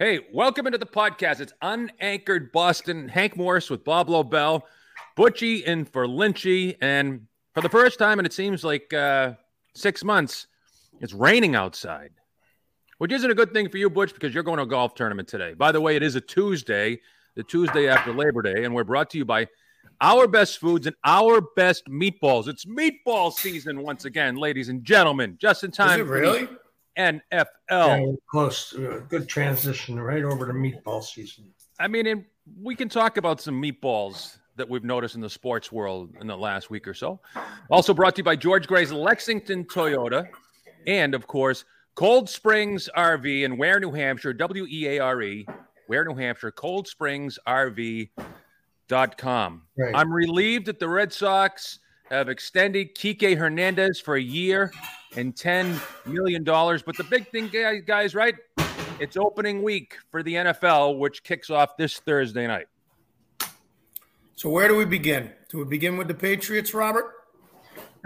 Hey, welcome into the podcast. It's Unanchored Boston. Hank Morris with Bob Lobel, Butchie in for Lynchy. And for the first time, and it seems like uh, six months, it's raining outside, which isn't a good thing for you, Butch, because you're going to a golf tournament today. By the way, it is a Tuesday, the Tuesday after Labor Day, and we're brought to you by our best foods and our best meatballs. It's meatball season once again, ladies and gentlemen. Just in time. Is it really? NFL. Yeah, close. Uh, good transition right over to meatball season. I mean, and we can talk about some meatballs that we've noticed in the sports world in the last week or so. Also brought to you by George Gray's Lexington Toyota, and of course, Cold Springs RV in Weare, New Hampshire, W E A R E, Weare, New Hampshire, Cold Springs RV.com. Right. I'm relieved that the Red Sox have extended Kike Hernandez for a year and $10 million. But the big thing, guys, right? It's opening week for the NFL, which kicks off this Thursday night. So where do we begin? Do we begin with the Patriots, Robert?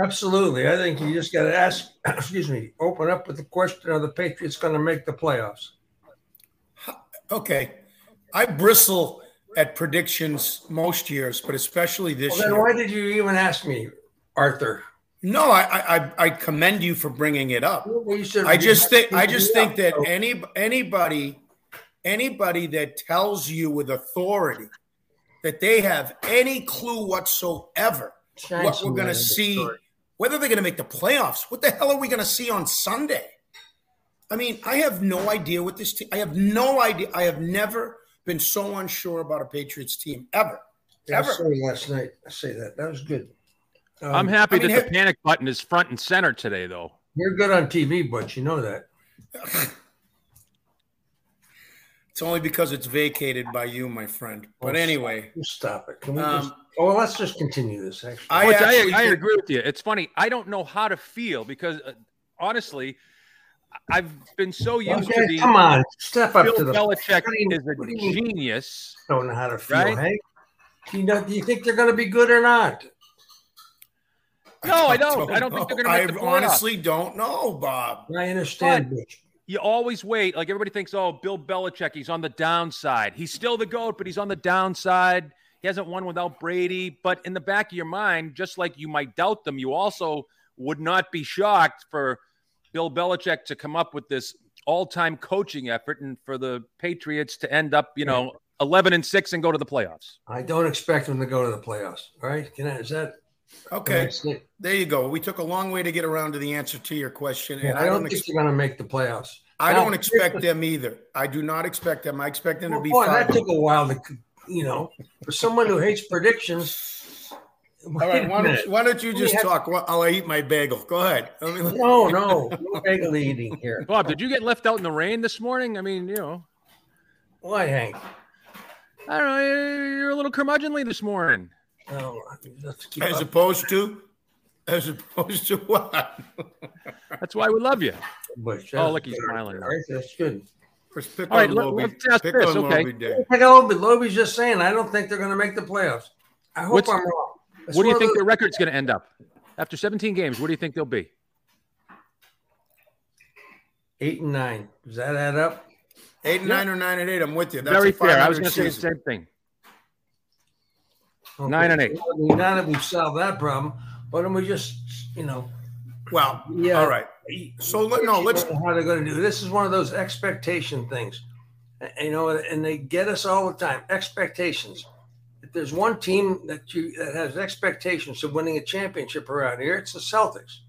Absolutely. I think you just got to ask, excuse me, open up with the question are the Patriots going to make the playoffs? Okay. I bristle at predictions most years, but especially this Well, then year. why did you even ask me, Arthur? No, I, I I- commend you for bringing it up. Well, you should- I just think I just think that any anybody anybody that tells you with authority that they have any clue whatsoever what we're going to see, whether they're going to make the playoffs. What the hell are we going to see on Sunday? I mean, I have no idea what this team. I have no idea. I have never been so unsure about a Patriots team ever, Yeah, I ever. saw you last night. I say that. That was good. Um, I'm happy I mean, that have- the panic button is front and center today, though. You're good on TV, but you know that. It's only because it's vacated by you, my friend. But Oh, anyway, stop it. Can we Um, just? Oh, well, let's just continue this. Actually, I Which I, actually I think- agree with you. It's funny. I don't know how to feel because uh, honestly, I've been so used to okay, the come on, step up Bill to the. Belichick What do is what do a genius. Don't know how to feel. Right? Hey, do you know? Do you think they're going to be good or not? No, I don't. I don't think they're gonna make the I playoffs. honestly don't know, Bob. I understand, Butch. You always wait. Like everybody thinks, oh, Bill Belichick, he's on the downside. He's still the GOAT, but he's on the downside. He hasn't won without Brady. But in the back of your mind, just like you might doubt them, you also would not be shocked for Bill Belichick to come up with this all-time coaching effort and for the Patriots to end up, you know, 11 and 6 and go to the playoffs. I don't expect them to go to the playoffs. All right, can I? Is that Okay, there you go. We took a long way to get around to the answer to your question, and Yeah, I, I don't don't. think Ex- they're going to make the playoffs. I Now, don't expect them either. I do not expect them. I expect them to be boy, five. that took a while to, you know, for someone who hates predictions. All right, why don't, why don't you We just have- talk while I'll eat my bagel? Go ahead. I mean, No, no, no bagel eating here. Bob, did you get left out in the rain this morning? I mean, you know, Why, Hank? I don't know. You're a little curmudgeonly this morning. No, as up. opposed to, as opposed to what? That's why we love you. Butch. Oh, look, he's smiling now. All right, that's good. First pick All right, on let- Lobie. let's ask pick this, on okay. Lobie Day. Pick on Lobie. Lobie's just saying, I don't think they're going to make the playoffs. I hope What's- I'm wrong. It's what do you think those- their record's going to end up after 17 games? What do you think they'll be? Eight and nine. Does that add up? Eight and nine or nine and eight. I'm with you. That's Very a fair. I was going to say the same thing. Okay. Nine and eight. Well, Now that we've solved that problem, why don't we just, you know, Well, Yeah. all right. So let no. Let's. how they're going to do. This is one of those expectation things, you know, and they get us all the time. Expectations. If there's one team that you that has expectations of winning a championship around here, it's the Celtics.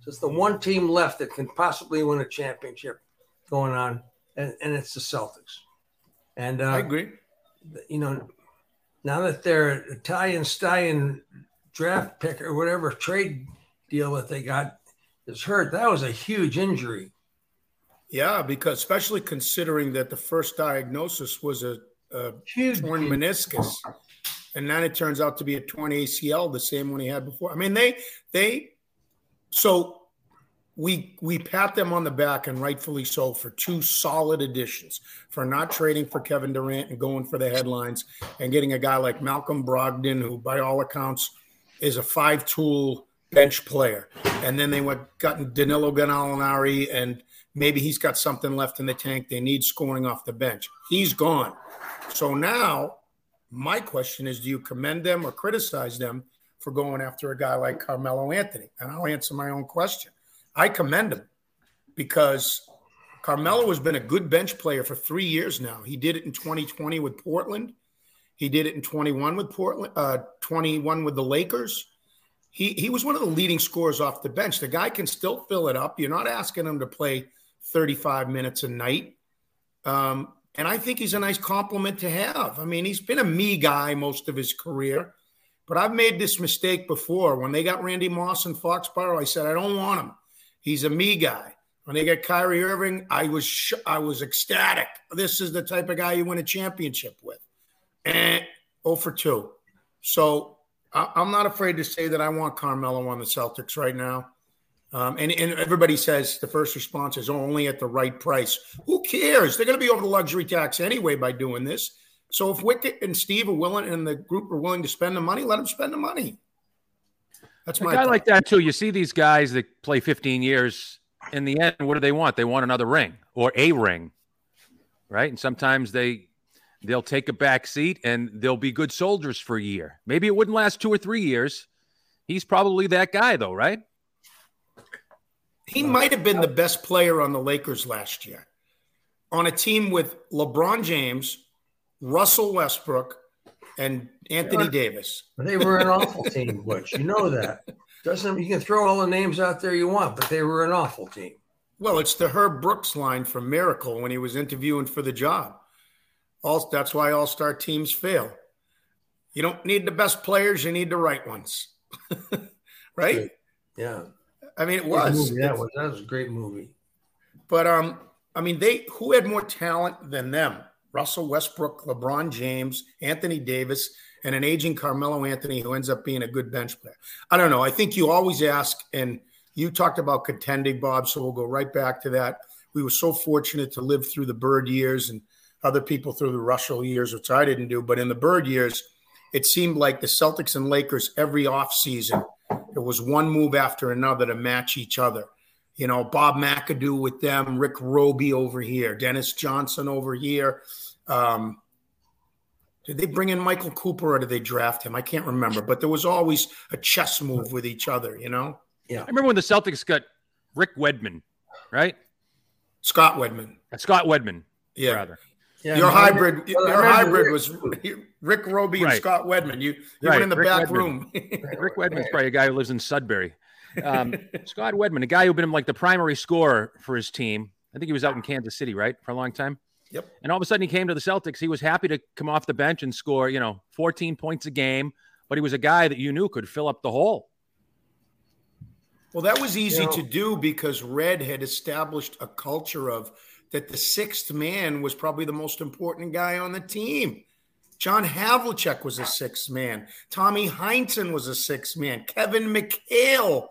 So it's the one team left that can possibly win a championship going on, and, and it's the Celtics. And uh, I agree. you know, now that their Italian stallion draft pick or whatever trade deal that they got is hurt, that was a huge injury. Yeah, because especially considering that the first diagnosis was a, a Huge. torn meniscus, and then it turns out to be a torn ACL, the same one he had before. I mean, they they so we we pat them on the back and rightfully so for two solid additions for not trading for Kevin Durant and going for the headlines and getting a guy like Malcolm Brogdon, who by all accounts is a five tool bench player, and then they went gotten Danilo Gallinari and maybe he's got something left in the tank. They need scoring off the bench. He's gone. So now, my question is do you commend them or criticize them for going after a guy like Carmelo Anthony? And I'll answer my own question. I commend him because Carmelo has been a good bench player for three years now. He did it in 2020 with Portland. He did it in 21 with Portland, uh, 21 with the Lakers. He he was one of the leading scorers off the bench. The guy can still fill it up. You're not asking him to play 35 minutes a night. Um, and I think he's a nice compliment to have. I mean, he's been a me guy most of his career, but I've made this mistake before. When they got Randy Moss and Foxborough, I said I don't want him. He's a me guy. When they got Kyrie Irving, I was sh- I was ecstatic. This is the type of guy you win a championship with. And oh for 2. So I- am not afraid to say that I want Carmelo on the Celtics right now. Um, and, and everybody says the first response is only at the right price. Who cares? They're going to be over the luxury tax anyway by doing this. So if Wicket and Steve are willing and the group are willing to spend the money, let them spend the money. That's my guy thought. like that too. You see these guys that play 15 years. In the end, what do they want? They want another ring or a ring, right? And sometimes they they'll take a back seat and they'll be good soldiers for a year. Maybe it wouldn't last two or three years. He's probably that guy, though, right? He might have been the best player on the Lakers last year on a team with LeBron James, Russell Westbrook, and Anthony Davis. They were an awful team, Butch. You know that. Doesn't you can throw all the names out there you want, but they were an awful team. Well, it's the Herb Brooks line from Miracle when he was interviewing for the job. All that's why all star teams fail. You don't need the best players, you need the right ones. right? Yeah. I mean, it was. It's- was that was a great movie. But um, I mean, they who had more talent than them? Russell Westbrook, LeBron James, Anthony Davis, and an aging Carmelo Anthony who ends up being a good bench player. I don't know. I think you always ask, and you talked about contending, Bob. So we'll go right back to that. We were so fortunate to live through the Bird years and other people through the Russell years, which I didn't do. But in the Bird years, it seemed like the Celtics and Lakers every offseason, it was one move after another to match each other. You know, Bob McAdoo with them, Rick Robey over here, Dennis Johnson over here. Um, did they bring in Michael Cooper or did they draft him? I can't remember, but there was always a chess move with each other, you know? Yeah. I remember when the Celtics got Rick Wedman, right? Scott Wedman. Scott Wedman, Yeah. rather. Yeah, your no, hybrid, remember- your hybrid Rick- was Rick Robey and Scott Wedman. You, you Right, went in the Rick back Wedman. room. Rick Wedman's probably a guy who lives in Sudbury. Um, Scott Wedman, a guy who'd been like the primary scorer for his team. I think he was out in Kansas City, right, for a long time. Yep. And all of a sudden, he came to the Celtics. He was happy to come off the bench and score, you know, 14 points a game. But he was a guy that you knew could fill up the hole. Well, that was easy You know- to do because Red had established a culture of that the sixth man was probably the most important guy on the team. John Havlicek was a sixth man. Tommy Heinsohn was a sixth man. Kevin McHale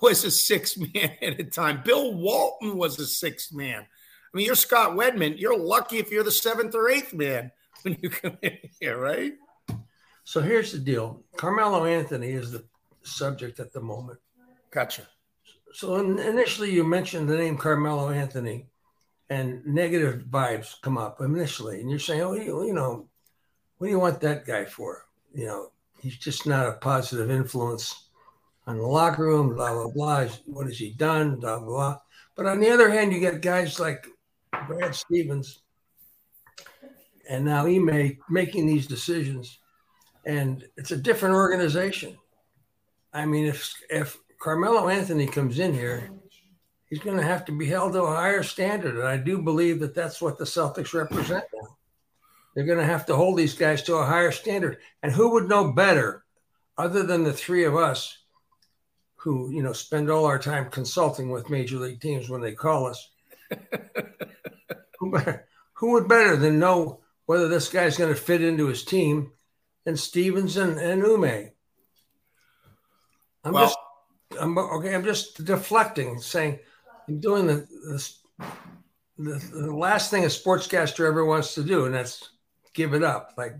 was a sixth man at a time. Bill Walton was a sixth man. I mean, you're Scott Wedman. You're lucky if you're the seventh or eighth man when you come in here, right? So here's the deal. Carmelo Anthony is the subject at the moment. Gotcha. So initially, you mentioned the name Carmelo Anthony, and negative vibes come up initially, and you're saying, "Oh, you, you know, what do you want that guy for? You know, he's just not a positive influence on the locker room. Blah blah blah. What has he done? Blah blah. blah. But on the other hand, you get guys like Brad Stevens and now Ime making these decisions, and it's a different organization. I mean, if if Carmelo Anthony comes in here, he's going to have to be held to a higher standard, and I do believe that that's what the Celtics represent now. They're going to have to hold these guys to a higher standard, and who would know better, other than the three of us, who you know spend all our time consulting with major league teams when they call us. who, better, who would better than know whether this guy's going to fit into his team than Stevens and, and Ime? I'm Well- just I'm okay. I'm just deflecting, saying I'm doing the this, the the last thing a sportscaster ever wants to do, and that's give it up, like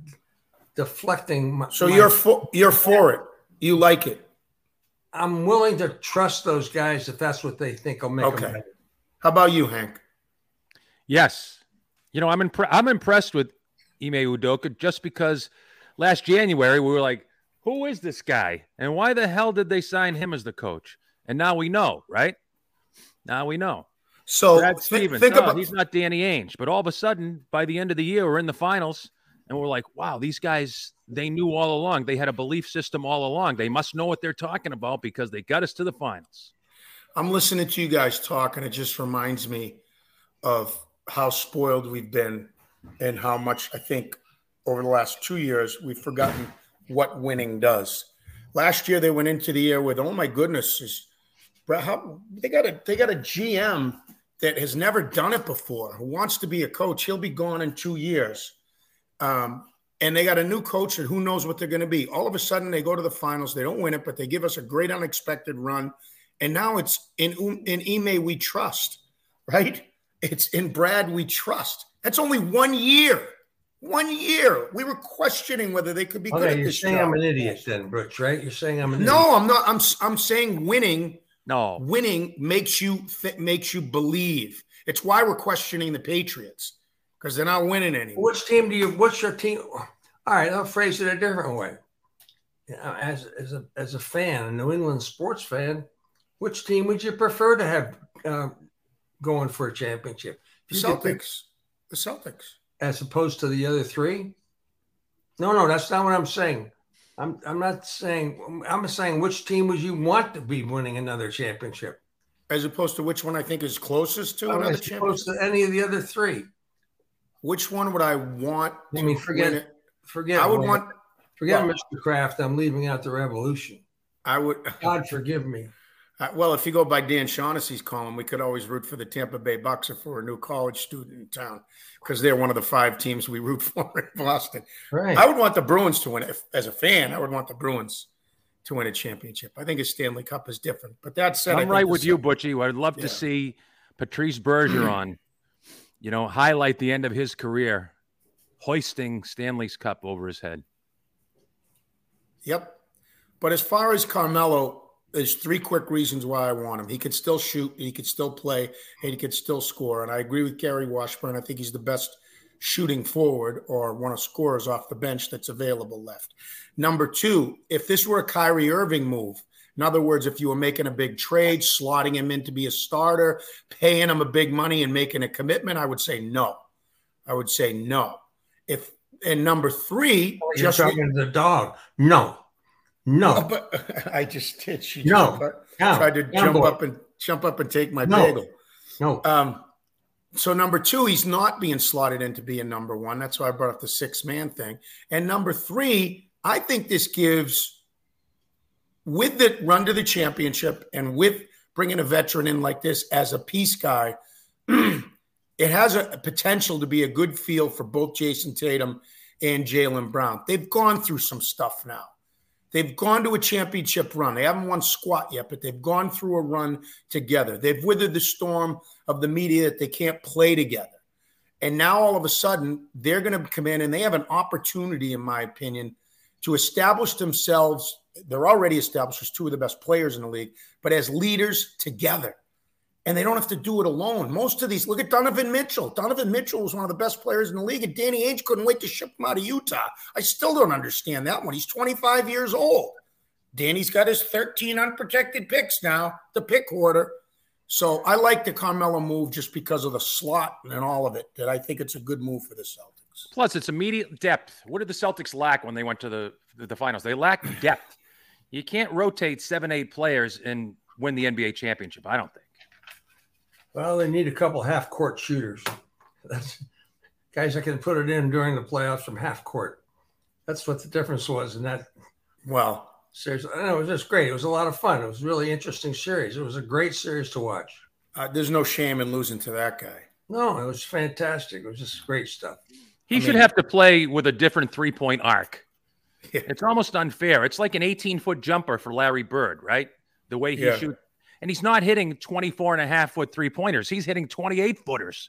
deflecting. My, So my- you're for you're for it. You like it. I'm willing to trust those guys if that's what they think will make Okay. them better. How about you, Hank? Yes. You know, I'm impre- I'm impressed with Ime Udoka just because last January we were like, who is this guy? And why the hell did they sign him as the coach? And now we know, right? Now we know. So Brad Stevens, think no, about he's not Danny Ainge. But all of a sudden, by the end of the year, we're in the finals, and we're like, wow, these guys, they knew all along. They had a belief system all along. They must know what they're talking about because they got us to the finals. I'm listening to you guys talk, and it just reminds me of how spoiled we've been and how much I think over the last two years we've forgotten what winning does. Last year they went into the year with, oh my goodness, is how, they got a they got a GM that has never done it before who wants to be a coach. He'll be gone in two years. Um, and they got a new coach and who knows what they're going to be. All of a sudden, they go to the finals. They don't win it, but they give us a great unexpected run. And now it's in in Ime we trust, right? It's in Brad we trust. That's only one year. One year. We were questioning whether they could be good Okay, at you're this saying job. I'm an idiot then, Butch, right? You're saying I'm an idiot. No, I'm not. I'm I'm saying winning No, winning makes you th- makes you believe. It's why we're questioning the Patriots because they're not winning anymore. Which team do you? What's your team? All right, I'll phrase it a different way. You know, As as a as a fan, a New England sports fan, which team would you prefer to have uh, going for a championship? The If pick- Celtics. The Celtics. as opposed to the other three? No, no, that's not what I'm saying. I'm I'm not saying. I'm saying which team would you want to be winning another championship? As opposed to which one I think is closest to I mean, another as opposed championship. to any of the other three. Which one would I want? I mean, forget-? Forget. I would Roy. want. Forget well- Mr. Kraft. I'm leaving out the revolution. I would. God forgive me. Uh, well, if you go by Dan Shaughnessy's column, we could always root for the Tampa Bay Bucks or for a new college student in town because they're one of the five teams we root for in Boston. Right. I would want the Bruins to win it. If, as a fan, I would want the Bruins to win a championship. I think a Stanley Cup is different. But that said, I I'm think right with you, Butchie. I'd love Yeah. to see Patrice Bergeron, you know, highlight the end of his career, hoisting Stanley's Cup over his head. Yep. But as far as Carmelo, there's three quick reasons why I want him. He could still shoot, he could still play, and he could still score. And I agree with Gary Washburn. I think he's the best shooting forward or one of scorers off the bench that's available left. Number two, if this were a Kyrie Irving move, in other words, if you were making a big trade, slotting him in to be a starter, paying him a big money and making a commitment, I would say no. I would say no. If and number three, You're just talking to the dog. No. No. Oh, but I just did. She No. No. tried to jump boy. up and jump up and take my No. bagel. No. Um, so number two, he's not being slotted in to be a number one. That's why I brought up the six man thing. And number three, I think this gives with the run to the championship and with bringing a veteran in like this as a piece guy, it has a potential to be a good feel for both Jayson Tatum and Jaylen Brown. They've gone through some stuff now. They've gone to a championship run. They haven't won squat yet, but they've gone through a run together. They've withered the storm of the media that they can't play together. And now all of a sudden, they're going to come in and they have an opportunity, in my opinion, to establish themselves. They're already established as two of the best players in the league, but as leaders together. And they don't have to do it alone. Most of these, look at Donovan Mitchell. Donovan Mitchell was one of the best players in the league, and Danny Ainge couldn't wait to ship him out of Utah. I still don't understand that one. He's 25 years old. Danny's got his 13 unprotected picks now, the pick order. So I like the Carmelo move just because of the slot and all of it. That I think it's a good move for the Celtics. Plus, it's immediate depth. What did the Celtics lack when they went to the the, finals? They lacked depth. You can't rotate seven, eight players and win the NBA championship. I don't think. Well, they need a couple half court shooters. That's guys that can put it in during the playoffs from half court. That's what the difference was in that Well, series. I know it was just great. It was a lot of fun. It was a really interesting series. It was a great series to watch. uh, there's no shame in losing to that guy. No, it was fantastic. It was just great stuff. He I should mean- have to play with a different three point arc. Yeah. It's almost unfair. It's like an 18 foot jumper for Larry Bird, right? The way he Yeah. shoots. And he's not hitting 24 and a half foot three pointers. He's hitting 28 footers.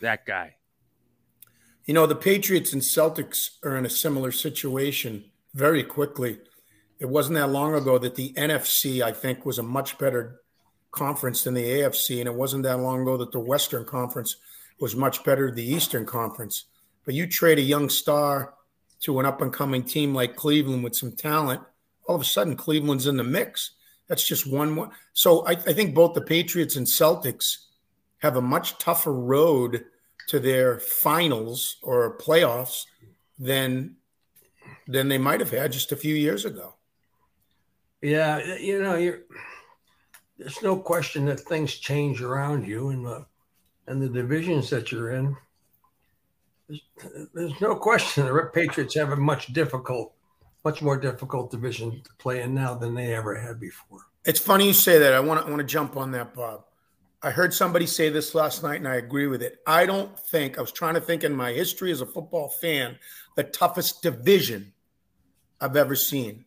That guy. You know, the Patriots and Celtics are in a similar situation very quickly. It wasn't that long ago that the NFC, I think, was a much better conference than the AFC, and it wasn't that long ago that the Western Conference was much better than the Eastern Conference. But you trade a young star to an up and coming team like Cleveland with some talent, all of a sudden Cleveland's in the mix. That's just one more. So I, I think both the Patriots and Celtics have a much tougher road to their finals or playoffs than than they might have had just a few years ago. Yeah, you know, you're there's no question that things change around you and the and the divisions that you're in. There's, there's no question the Patriots have a much difficult, much more difficult division to play in now than they ever had before. It's funny you say that. I want to I want to jump on that, Bob. I heard somebody say this last night, and I agree with it. I don't think I was trying to think in my history as a football fan the toughest division I've ever seen.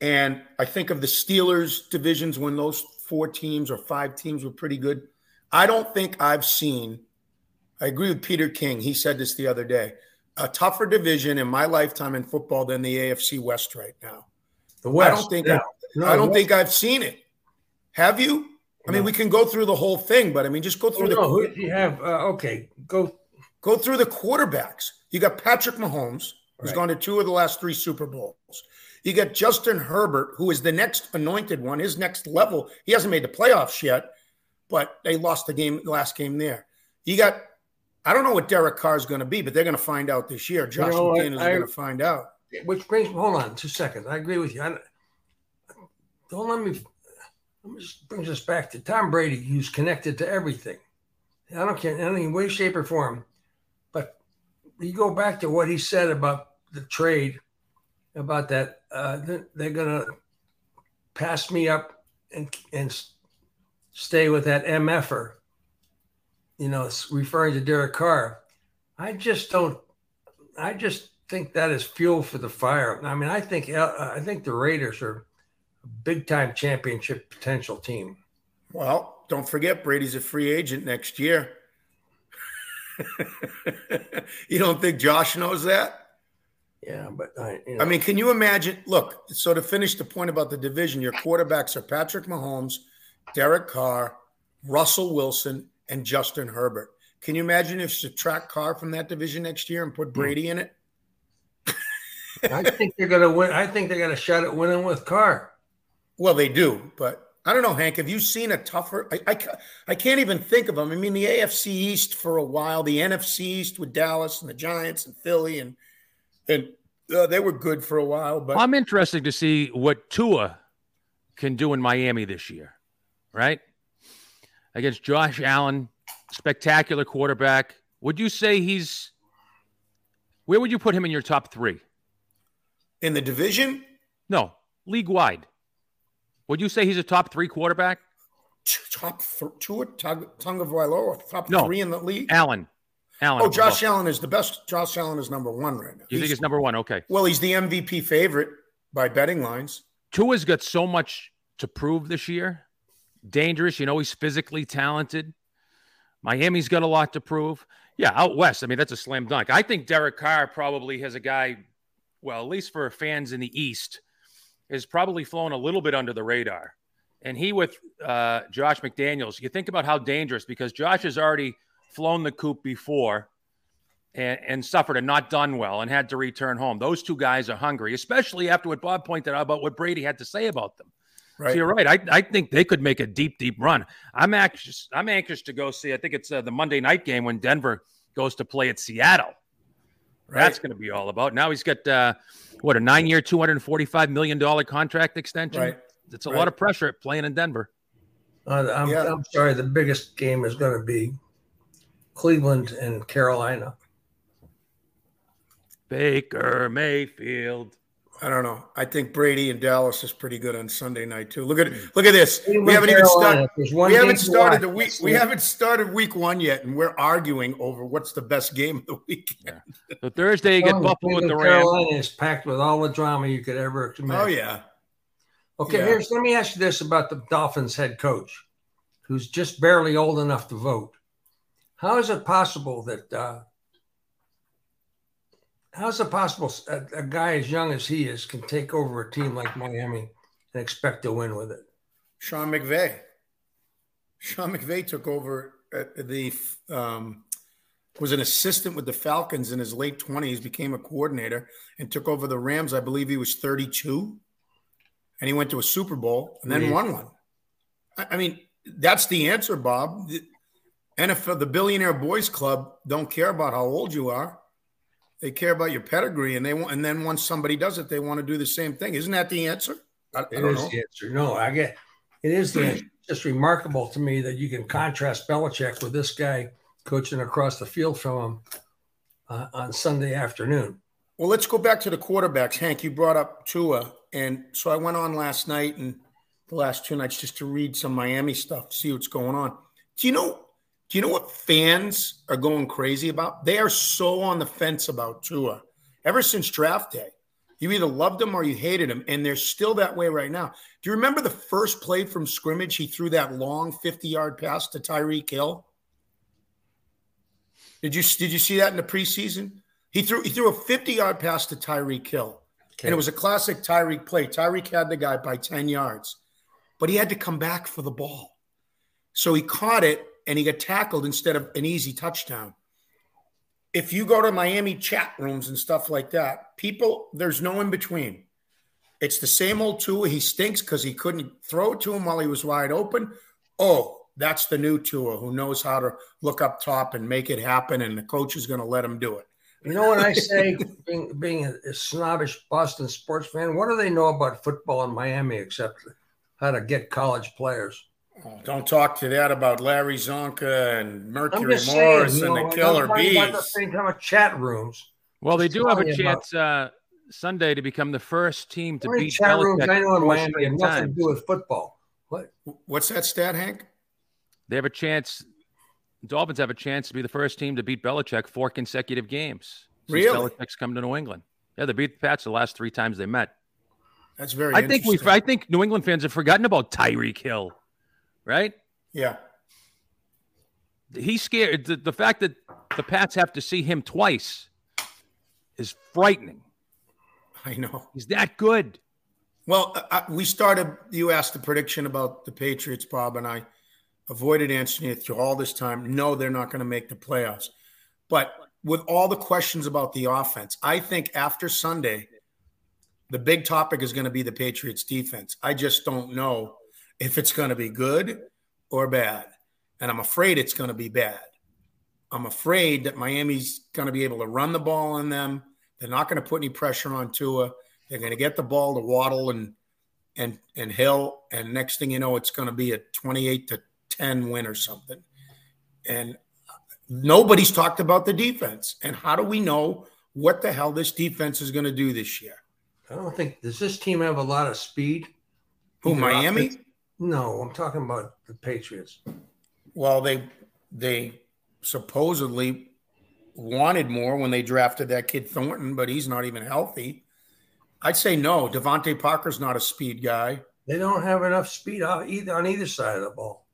And I think of the Steelers divisions when those four teams or five teams were pretty good. I don't think I've seen, I agree with Peter King. He said this the other day a tougher division in my lifetime in football than the AFC West right now. The West. I don't think yeah. I, I don't think I've seen it. Have you? I mean, we can go through the whole thing, but I mean, just go through Oh, the no, who do you have? Uh, okay, go. go through the quarterbacks. You got Patrick Mahomes, who's Right. gone to two of the last three Super Bowls. You got Justin Herbert, who is the next anointed one, his next level. He hasn't made the playoffs yet, but they lost the game, the last game there. You got, I don't know what Derek Carr is going to be, but they're going to find out this year. Josh know, McDaniels is going to find out. Which brings hold on two seconds. I agree with you. I, don't let me. Let me just brings us back to Tom Brady, who's connected to everything. I don't care in any way, shape, or form. But you go back to what he said about the trade, about that uh, they're gonna pass me up and and stay with that mf'er. You know, referring to Derek Carr. I just don't. I just think that is fuel for the fire. I mean, I think uh, I think the Raiders are a big time championship potential team. Well, don't forget Brady's a free agent next year. you don't think Josh knows that? Yeah, but I, you know, I mean, can you imagine? Look, so to finish the point about the division, your quarterbacks are Patrick Mahomes, Derek Carr, Russell Wilson, and Justin Herbert. Can you imagine if you subtract Carr from that division next year and put Brady in it? I think they're gonna win. I think they got a shot at winning with Carr. Well, they do, but I don't know, Hank. Have you seen a tougher? I, I, I can't even think of them. I mean, the AFC East for a while, the NFC East with Dallas and the Giants and Philly, and and uh, they were good for a while. But I'm interested to see what Tua can do in Miami this year, right? Against Josh Allen, spectacular quarterback. Would you say he's where would you put him in your top three? in the division, No, league wide. Would you say he's a top three quarterback? top th- two Tung- Tunga Vailoa, top No. three in the league. Allen. Allen. Oh, Josh Allen is the best. Josh Allen is number one right now. You think He's- number one? Okay. well, he's the MVP favorite by betting lines. Tua's got so much to prove this year. Dangerous. You know, he's physically talented. Miami's got a lot to prove. Yeah, out west. I mean, that's a slam dunk. I think Derek Carr probably has a guy, well, at least for fans in the East, is probably flown a little bit under the radar. And he with uh, Josh McDaniels, you think about how dangerous because Josh has already flown the coop before and, and suffered and not done well and had to return home. Those two guys are hungry, especially after what Bob pointed out about what Brady had to say about them. Right. So you're right. I, I think they could make a deep, deep run. I'm anxious. I'm anxious to go see. I think it's uh, the Monday night game when Denver goes to play at Seattle. Right. That's going to be all about. Now he's got uh, what a nine-year, two hundred and forty-five million dollar contract extension. Right. It's a Right. lot of pressure playing in Denver. Uh, I'm, Yeah. I'm sorry. The biggest game is going to be Cleveland and Carolina. Baker Mayfield. I don't know. I think Brady and Dallas is pretty good on Sunday night too. Look at look at this. We haven't even started. If there's one We haven't started the week. We haven't started week one yet, and we're arguing over what's the best game of the weekend. So Thursday you get Oh, Buffalo with the Rams. Carolina is packed with all the drama you could ever imagine. Oh yeah, Okay, Yeah. here's let me ask you this about the Dolphins head coach, who's just barely old enough to vote. How is it possible that uh, how is it possible a, a guy as young as he is can take over a team like Miami and expect to win with it? Sean McVay. Sean McVay took over at the um, was an assistant with the Falcons in his late 20s, became a coordinator, and took over the Rams. I believe he was 32. And he went to a Super Bowl and then mm-hmm. won one. I mean, that's the answer, Bob. The NFL, the Billionaire Boys Club, don't care about how old you are. They care about your pedigree, and they want. And then once somebody does it, they want to do the same thing. Isn't that the answer? I, it I is the answer. No, I get it is the answer. Just remarkable to me that you can contrast Belichick with this guy coaching across the field from him uh, on Sunday afternoon. Well, let's go back to the quarterbacks. Hank, you brought up Tua. And so I went on last night and the last two nights just to read some Miami stuff, see what's going on. Do you know? Do you know what fans are going crazy about? They are so on the fence about Tua ever since draft day. You either loved him or you hated him, and they're still that way right now. Do you remember the first play from scrimmage? He threw that long 50 yard pass to Tyreek Hill. Did you did you see that in the preseason? He threw he threw a 50 yard pass to Tyreek Hill. Okay. And it was a classic Tyreek play. Tyreek had the guy by 10 yards, but he had to come back for the ball. So he caught it and he got tackled instead of an easy touchdown. If you go to Miami chat rooms and stuff like that, people, there's no in between. It's the same old Tua. He stinks because he couldn't throw to him while he was wide open. Oh, that's the new Tua who knows how to look up top and make it happen, and the coach is going to let him do it. You know what I say, being, being a, snobbish Boston sports fan, what do they know about football in Miami except how to get college players? Oh, don't talk to that about Larry Csonka and Mercury Morris saying, and know, the Killer Bees. About the same time of chat rooms. Well, they do have a chance uh, Sunday to become the first team to beat chat rooms I know in Miami have nothing to do with football. What? What's that stat, Hank? They have a chance. Dolphins have a chance to be the first team to beat Belichick four consecutive games. Since really? Belichick's come to New England. Yeah, they beat the Pats the last three times they met. That's very. I think we. I think New England fans have forgotten about Tyreek Hill, right? Yeah. He's scared. The, the fact that the Pats have to see him twice is frightening. I know. He's that good. Well, I, we started. You asked the prediction about the Patriots, Bob, and I avoided answering it through all this time. No, they're not going to make the playoffs. But with all the questions about the offense, I think after Sunday, the big topic is going to be the Patriots defense. I just don't know if it's going to be good or bad. And I'm afraid it's going to be bad. I'm afraid that Miami's going to be able to run the ball on them. They're not going to put any pressure on Tua. They're going to get the ball to Waddle and and and Hill, and next thing you know, it's going to be a 28 to 10 win or something. And nobody's talked about the defense. And how do we know what the hell this defense is going to do this year? I don't think does this team have a lot of speed? Who Miami? Offense? No, I'm talking about the Patriots. Well, they they supposedly wanted more when they drafted that kid Thornton, but he's not even healthy. I'd say no. DeVante Parker's not a speed guy. They don't have enough speed either on either side of the ball.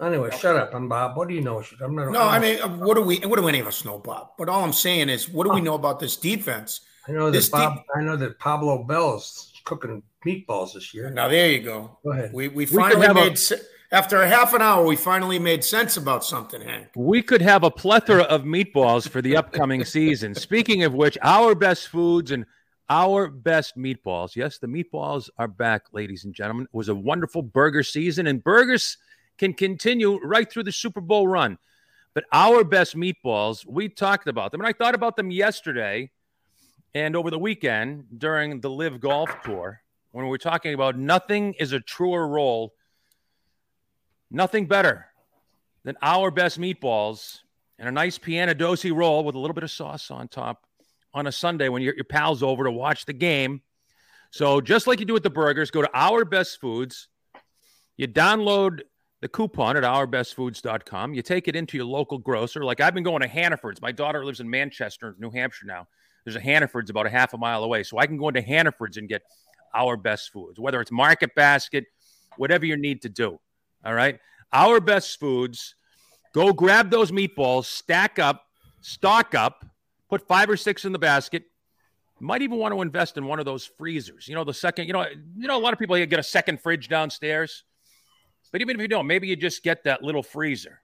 Anyway, shut up, I'm Bob. What do you know? I'm not. No, I mean, uh, what do we? What do any of us know, Bob? But all I'm saying is, what do we know about this defense? I know that Bob. De- I know that Pablo Bell is cooking meatballs this year. Now there you go. Go ahead. We we finally we made a, after a half an hour. We finally made sense about something, Hank. We could have a plethora of meatballs for the upcoming season. Speaking of which, our best foods and our best meatballs. Yes, the meatballs are back, ladies and gentlemen. It was a wonderful burger season, and burgers can continue right through the Super Bowl run. But our best meatballs, we talked about them. And I thought about them yesterday and over the weekend during the Live Golf Tour when we're talking about nothing is a truer roll, nothing better than our best meatballs and a nice Piantedosi roll with a little bit of sauce on top on a Sunday when your, your pal's over to watch the game. So just like you do with the burgers, go to Our Best Foods. You download the coupon at ourbestfoods.com. You take it into your local grocer. Like I've been going to Hannaford's. My daughter lives in Manchester, New Hampshire now. There's a Hannaford's about a half a mile away. So I can go into Hannaford's and get our best foods, whether it's Market Basket, whatever you need to do. All right. Our best foods. Go grab those meatballs, stack up, stock up, put five or six in the basket. might even want to invest in one of those freezers. You know, the second, you know, you know, a lot of people get a second fridge downstairs But even if you don't, maybe you just get that little freezer.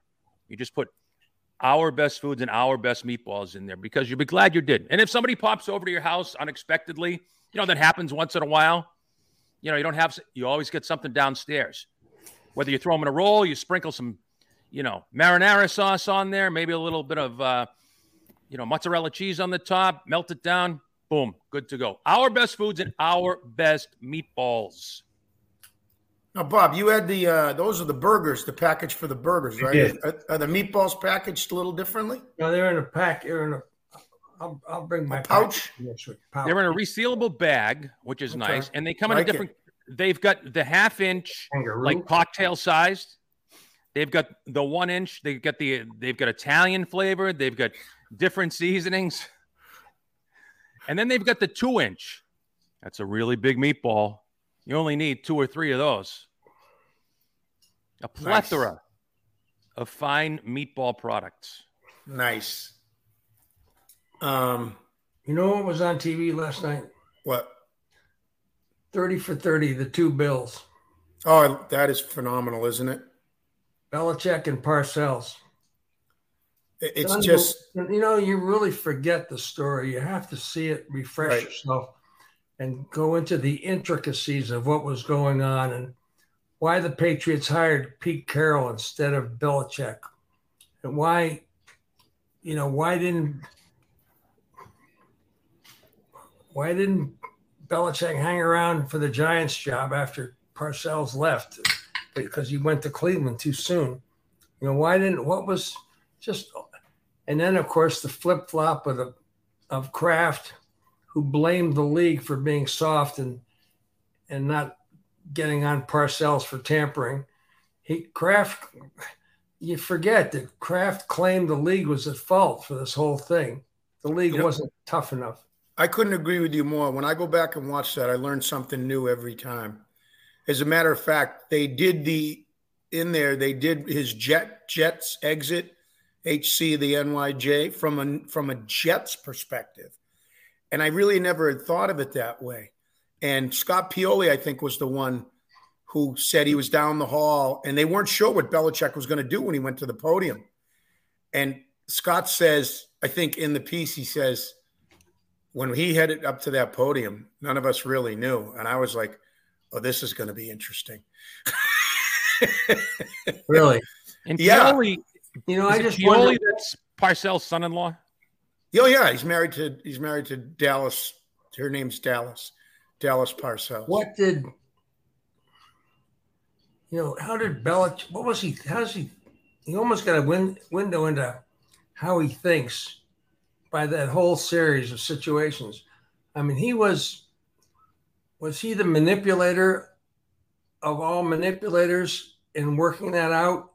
You just put our best foods and our best meatballs in there because you'll be glad you did. And if somebody pops over to your house unexpectedly, you know, that happens once in a while, you know, you don't have, you always get something downstairs. Whether you throw them in a roll, you sprinkle some, you know, marinara sauce on there, maybe a little bit of, uh, you know, mozzarella cheese on the top, melt it down, boom, good to go. Our best foods and our best meatballs. Now, Bob, you had the uh, those are the burgers, the package for the burgers, right? Are, are, the meatballs packaged a little differently? No, they're in a pack. They're in a. I'll, I'll bring my a pouch. pouch. They're in a resealable bag, which is okay. nice, and they come in a different. It. They've got the half inch, Kangaroo. like cocktail sized. They've got the one inch. They've got the. They've got Italian flavor. They've got different seasonings, and then they've got the two inch. That's a really big meatball. You only need two or three of those. A plethora nice. of fine meatball products. Nice. Um, you know what was on TV last night? What? 30 for 30, the two bills. Oh, that is phenomenal, isn't it? Belichick and Parcells. It's just you know, you really forget the story. You have to see it, refresh right. yourself, and go into the intricacies of what was going on and why the Patriots hired Pete Carroll instead of Belichick, and why, you know, why didn't why didn't Belichick hang around for the Giants job after Parcells left because he went to Cleveland too soon? You know, why didn't what was just and then of course the flip flop of the of Kraft, who blamed the league for being soft and and not getting on Parcells for tampering. He Kraft, you forget that Kraft claimed the league was at fault for this whole thing. The league know, wasn't tough enough. I couldn't agree with you more. When I go back and watch that, I learn something new every time. As a matter of fact, they did the in there. They did his jet Jets exit, HC the NYJ from a from a Jets perspective, and I really never had thought of it that way. And Scott Pioli, I think, was the one who said he was down the hall and they weren't sure what Belichick was going to do when he went to the podium. And Scott says, I think in the piece, he says, when he headed up to that podium, none of us really knew. And I was like, oh, this is going to be interesting. really? And yeah. Pioli, you know, I just Pioli wonder- that's Parcells' son-in-law. Oh yeah, he's married to he's married to Dallas. Her name's Dallas. Dallas Parcells. What did you know? How did Belichick? What was he? How's he? He almost got a win, window into how he thinks by that whole series of situations. I mean, he was was he the manipulator of all manipulators in working that out,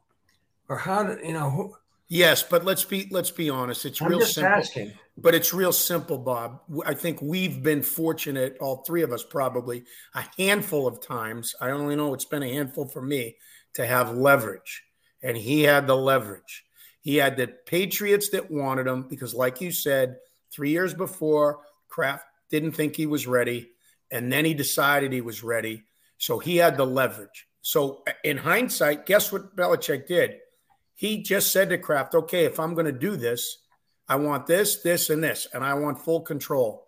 or how did you know? Who, Yes, but let's be let's be honest. It's I'm real simple. Asking. But it's real simple, Bob. I think we've been fortunate, all three of us probably, a handful of times. I only know it's been a handful for me to have leverage. And he had the leverage. He had the Patriots that wanted him because, like you said, three years before, Kraft didn't think he was ready. And then he decided he was ready. So he had the leverage. So in hindsight, guess what Belichick did? He just said to Kraft, okay, if I'm going to do this, I want this, this, and this, and I want full control.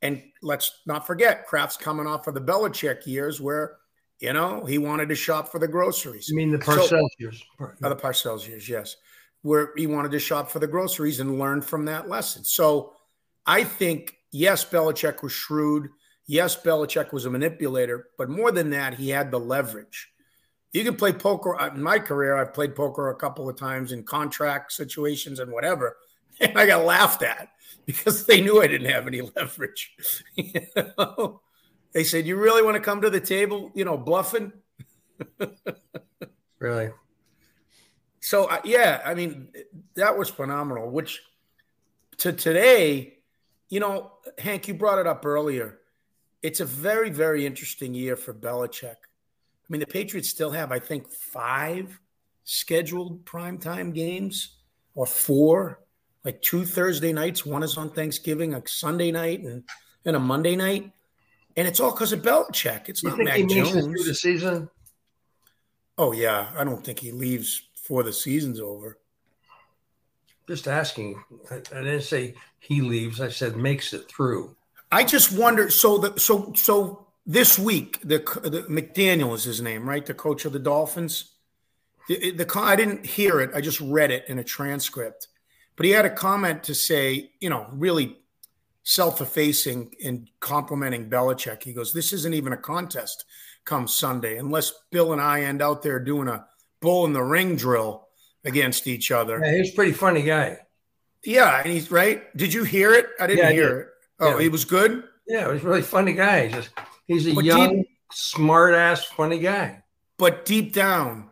And let's not forget, Kraft's coming off of the Belichick years where, you know, he wanted to shop for the groceries. You mean the Parcells so, years? Uh, the Parcells years, yes. Where he wanted to shop for the groceries and learn from that lesson. So I think, yes, Belichick was shrewd. Yes, Belichick was a manipulator, but more than that, he had the leverage. You can play poker. Uh, in my career, I've played poker a couple of times in contract situations and whatever and I got laughed at because they knew I didn't have any leverage. you know? They said, "You really want to come to the table? You know, bluffing." really? So uh, yeah, I mean, that was phenomenal. Which to today, you know, Hank, you brought it up earlier. It's a very, very interesting year for Belichick. I mean, the Patriots still have, I think, five scheduled primetime games or four like two Thursday nights. One is on Thanksgiving, a Sunday night, and, and a Monday night. And it's all because of Belichick. It's you not Mac Jones. through the season. Oh yeah, I don't think he leaves before the season's over. Just asking. I, I didn't say he leaves. I said makes it through. I just wonder. So the so so this week, the, the McDaniel is his name, right? The coach of the Dolphins. The, the I didn't hear it. I just read it in a transcript. But he had a comment to say, you know, really self-effacing and complimenting Belichick. He goes, "This isn't even a contest come Sunday, unless Bill and I end out there doing a bull in the ring drill against each other." Yeah, he's a pretty funny guy. Yeah, and he's right. Did you hear it? I didn't Yeah, I hear did. it. Oh, Yeah. he was good. Yeah, he's a really funny guy. He's just he's a But young, deep- smart ass, funny guy. But deep down,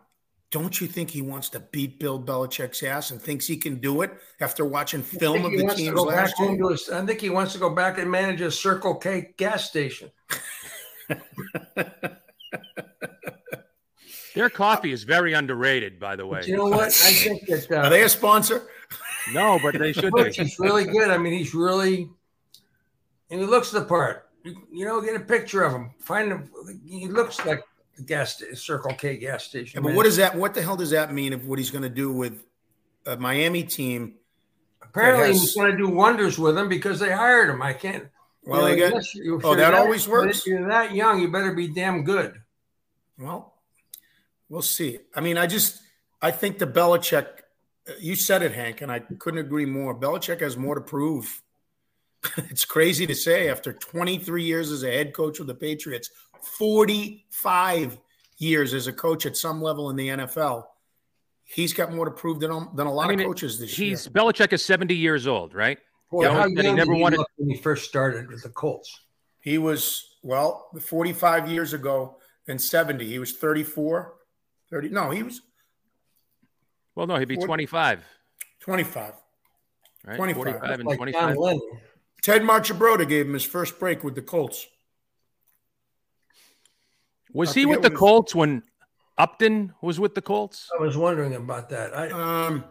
don't you think he wants to beat Bill Belichick's ass and thinks he can do it after watching film of he the teams last year? his- I think he wants to go back and manage a Circle K gas station. Their coffee is very underrated, by the way. But you know what? I think that Are uh, they a sponsor? No, but they should Butch be. is really good. I mean, he's really, and he looks the part. You, you know, get a picture of him. Find him. He looks like the gas sta- Circle K gas station. Yeah, but man. what does that? What the hell does that mean? Of what he's going to do with a Miami team? Apparently, has- he's going to do wonders with him because they hired him. I can't. Well, you know, get. unless oh, you're that always works? If you're that young, you better be damn good. Well, we'll see. I mean, I just I think the Belichick. You said it, Hank, and I couldn't agree more. Belichick has more to prove. it's crazy to say after 23 years as a head coach with the Patriots, 45 years as a coach at some level in the NFL. He's got more to prove than, um, than a lot I mean, of coaches this He's year. Belichick is 70 years old, right? Boy, Yeah, how but he never did he wanted- look when he first started with the Colts? He was, well, 45 years ago and 70. He was 34. 30. No, he was Well, no, he'd be Forty- 25, 25. right? 25. 45 and Like 25. Ted Marchibroda gave him his first break with the Colts. Was I he with the when- Colts when Upton was with the Colts? I was wondering about that. I, Um,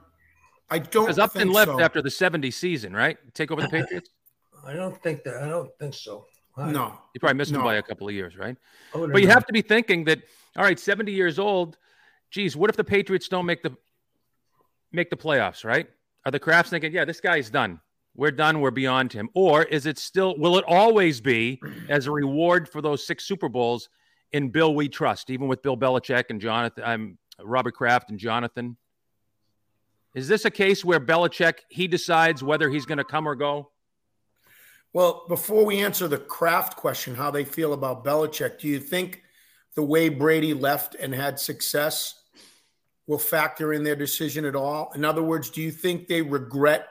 I don't Because Upton think left so. after the 70 season, right? Take over the Patriots? I don't think that. I don't think so. I- No, You probably missed him by a couple of years, right? I would've But you known. have to be thinking that, all right, 70 years old. Geez, what if the Patriots don't make the make the playoffs, right? Are the Krafts thinking, yeah, this guy's done. We're done. We're beyond him. Or is it still, will it always be as a reward for those six Super Bowls in Bill we trust, even with Bill Belichick and Jonathan, I'm Robert Kraft and Jonathan? Is this a case where Belichick, he decides whether he's going to come or go? Well, before we answer the Kraft question, how they feel about Belichick, do you think the way Brady left and had success will factor in their decision at all? In other words, do you think they regret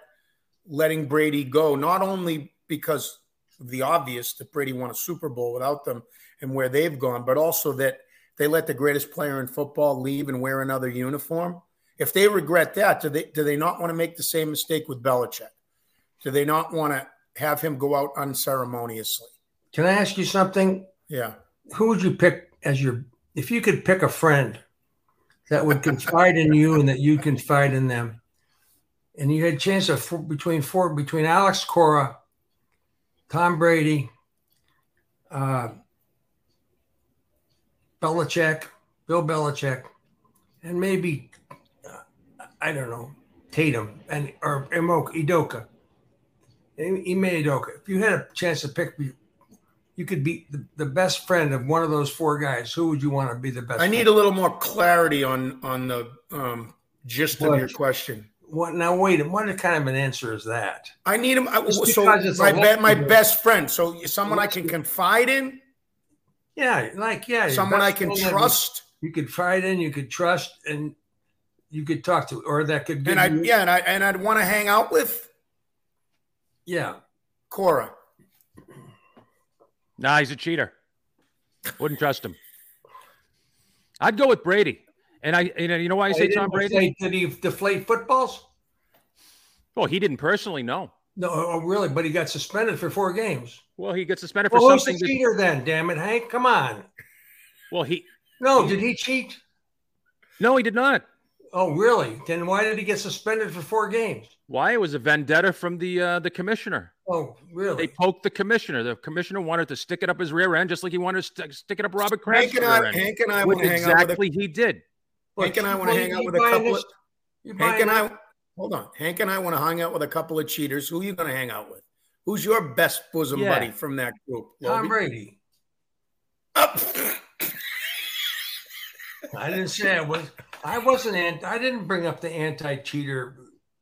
letting Brady go, not only because of the obvious that Brady won a Super Bowl without them and where they've gone, but also that they let the greatest player in football leave and wear another uniform? If they regret that, do they do they not want to make the same mistake with Belichick? Do they not want to have him go out unceremoniously? Can I ask you something? Yeah. Who would you pick as your if you could pick a friend that would confide in you and that you confide in them, and you had a chance of four, between four between Alex Cora, Tom Brady, uh, Belichick, Bill Belichick, and maybe uh, I don't know Tatum and or Imoka, Idoka, Ime Udoka. If you had a chance to pick you could be the, the best friend of one of those four guys, who would you want to be the best? I need friend? a little more clarity on on the um, gist of your question. What now? Wait, what kind of an answer is that? I need him. I, so because it's a my be, my best friend. So someone I can confide in, Yeah, like yeah, someone I can trust, You, you could fight in, you could trust, and you could talk to, or that could. Give and I yeah, and I and I'd want to hang out with yeah. Cora. Nah, he's a cheater. Wouldn't trust him. I'd go with Brady. And I, you know, you know why I Oh, say Tom Brady? deflate- Did he deflate footballs? Well, he didn't personally know. No, oh, really? But he got suspended for four games. Well, he got suspended for Well, who's the something. That, cheater then? Damn it, Hank! Come on. well, he No, did he cheat? no, he did not. Oh, really? Then why did he get suspended for four games? Why? It was a vendetta from the uh, the commissioner. Oh, really? They poked the commissioner. The commissioner wanted to stick it up his rear end, just like he wanted to st- stick it up Robert Kraft's Hank and rear I, end, Hank and I want to hang out with. exactly he did. Hank and I want to hang out with a couple of. Hank and I, hold on. Hank and I want to hang out with a couple of cheaters. Who are you going to hang out with? Who's your best bosom yeah. buddy from that group? Tom Brady. Oh. I didn't say I was. I wasn't. Anti, I didn't bring up the anti-cheater.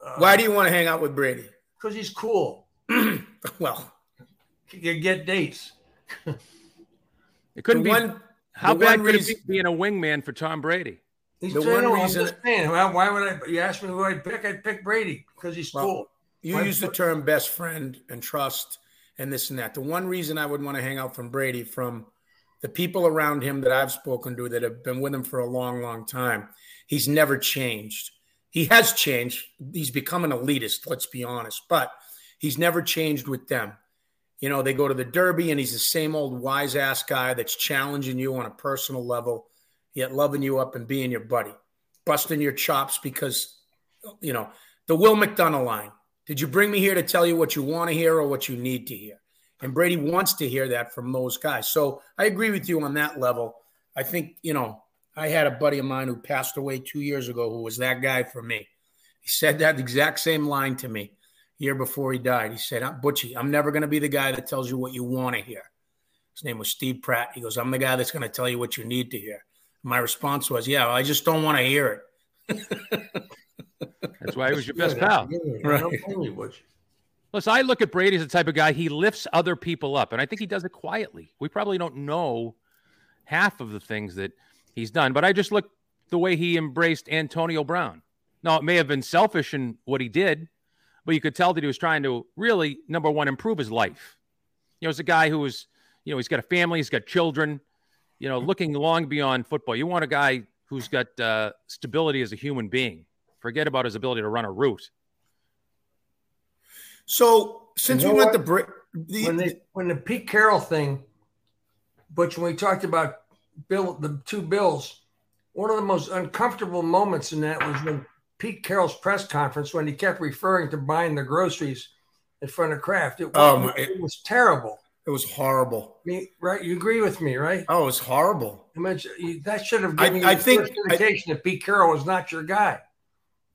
Uh, Why do you want to hang out with Brady? Because he's cool. well, you can get dates. it couldn't be. One, how bad could reason, it be being a wingman for Tom Brady? He's the one oh, reason. Saying, well, why would I? You ask me who I'd pick. I'd pick Brady because he's well, cool. You use the term best friend and trust and this and that. The one reason I would want to hang out from Brady, from the people around him that I've spoken to that have been with him for a long, long time, he's never changed. He has changed. He's become an elitist, let's be honest, but he's never changed with them. You know, they go to the Derby and he's the same old wise ass guy that's challenging you on a personal level, yet loving you up and being your buddy, busting your chops because, you know, the Will McDonough line did you bring me here to tell you what you want to hear or what you need to hear? And Brady wants to hear that from those guys. So I agree with you on that level. I think, you know, I had a buddy of mine who passed away two years ago who was that guy for me. He said that exact same line to me year before he died. He said, Butchie, I'm never going to be the guy that tells you what you want to hear. His name was Steve Pratt. He goes, I'm the guy that's going to tell you what you need to hear. My response was, Yeah, well, I just don't want to hear it. That's why he was your best pal. Right. Listen, I look at Brady as the type of guy he lifts other people up, and I think he does it quietly. We probably don't know half of the things that he's done, but I just look the way he embraced Antonio Brown. Now, it may have been selfish in what he did, but you could tell that he was trying to really, number one, improve his life. You know, as a guy who was, you know, he's got a family, he's got children, you know, looking long beyond football. You want a guy who's got uh, stability as a human being. Forget about his ability to run a route. So since you know we went the, the when the when the Pete Carroll thing, but when we talked about Bill the two bills, one of the most uncomfortable moments in that was when Pete Carroll's press conference when he kept referring to buying the groceries in front of Kraft. It, um, it, it was terrible. It was horrible. I mean, right? You agree with me, right? Oh, it was horrible. I mean, that should have given I, you I think indication I, that Pete Carroll was not your guy.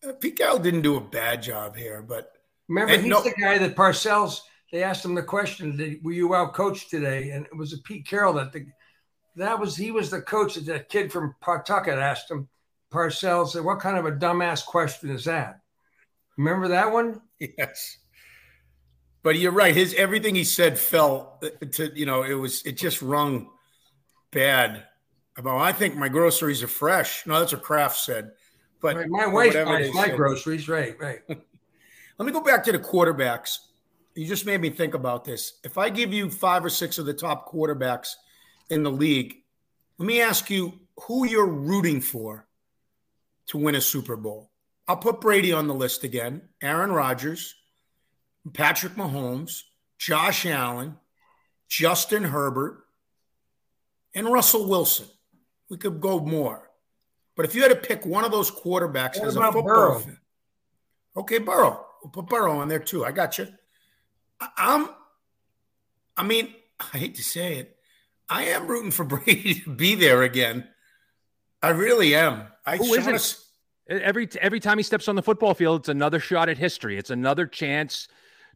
Uh, Pete Carroll didn't do a bad job here, but remember he's no, the guy that Parcells. They asked him the question, did, "Were you out coached today?" And it was a Pete Carroll that the that was he was the coach that that kid from Pawtucket asked him. Parcells said, "What kind of a dumbass question is that?" Remember that one? Yes. But you're right. His everything he said fell uh, to you know it was it just rung bad. About I think my groceries are fresh. No, that's what Kraft said. But right, my wife buys my groceries, right? Right. Let me go back to the quarterbacks. You just made me think about this. If I give you five or six of the top quarterbacks in the league, let me ask you who you're rooting for to win a Super Bowl. I'll put Brady on the list again. Aaron Rodgers, Patrick Mahomes, Josh Allen, Justin Herbert, and Russell Wilson. We could go more. But if you had to pick one of those quarterbacks what as a football Burrow? fan, okay, Burrow. We'll put Burrow on there too. I got you. I'm. I mean, I hate to say it, I am rooting for Brady to be there again. I really am. I Who isn't? Every every time he steps on the football field, it's another shot at history. It's another chance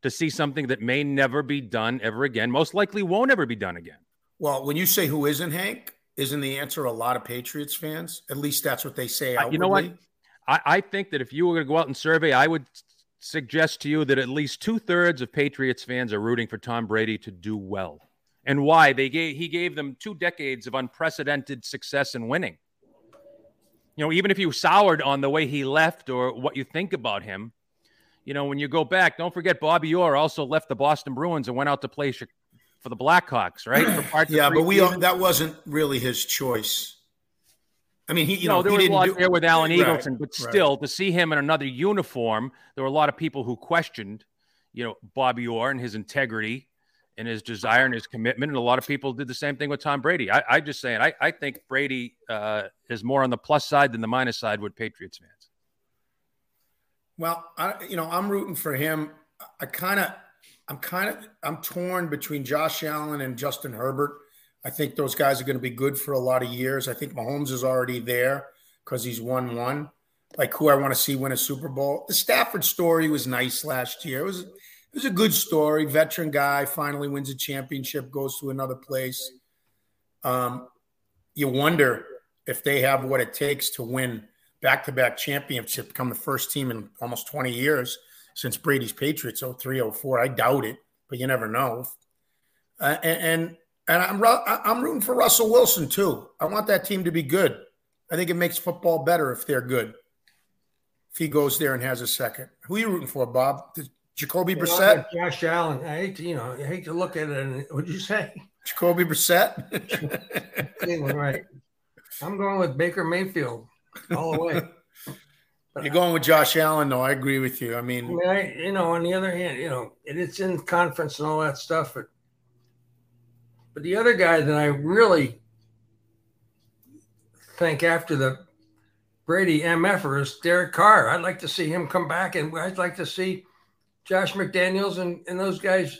to see something that may never be done ever again. Most likely won't ever be done again. Well, when you say who isn't Hank, isn't the answer a lot of Patriots fans? At least that's what they say. Outwardly. You know what? I, I think that if you were going to go out and survey, I would suggest to you that at least two thirds of Patriots fans are rooting for Tom Brady to do well. And why? They gave he gave them two decades of unprecedented success and winning. You know, even if you soured on the way he left or what you think about him, you know, when you go back, don't forget Bobby Orr also left the Boston Bruins and went out to play for the Blackhawks, right? yeah, but we all, that wasn't really his choice. I mean, he you no, know there was a lot do, there with Alan Eagleson, right, but still right. to see him in another uniform, there were a lot of people who questioned, you know, Bobby Orr and his integrity and his desire and his commitment, and a lot of people did the same thing with Tom Brady. I, I just saying, I, I think Brady uh, is more on the plus side than the minus side with Patriots fans. Well, I, you know, I'm rooting for him. I kind of I'm kind of I'm torn between Josh Allen and Justin Herbert. I think those guys are going to be good for a lot of years. I think Mahomes is already there. because he's won one. Like who I want to see win a Super Bowl. The Stafford story was nice last year. It was it was a good story. Veteran guy finally wins a championship, goes to another place. Um, you wonder if they have what it takes to win back to back championship, become the first team in almost 20 years since Brady's Patriots 03 04. I doubt it, but you never know. Uh, and, and and I'm I'm rooting for Russell Wilson too. I want that team to be good. I think it makes football better if they're good. If he goes there and has a second, who are you rooting for, Bob? Jacoby Brissett, Josh Allen. I hate to, you know, I hate to look at it. And what'd you say? Jacoby Brissett. right. I'm going with Baker Mayfield all the way. You're going with Josh Allen, though. I agree with you. I mean, I mean I, you know, on the other hand, you know, it's in conference and all that stuff, but but the other guy that I really think after the Brady MFer is Derek Carr. I'd like to see him come back, and I'd like to see Josh McDaniels and, and those guys,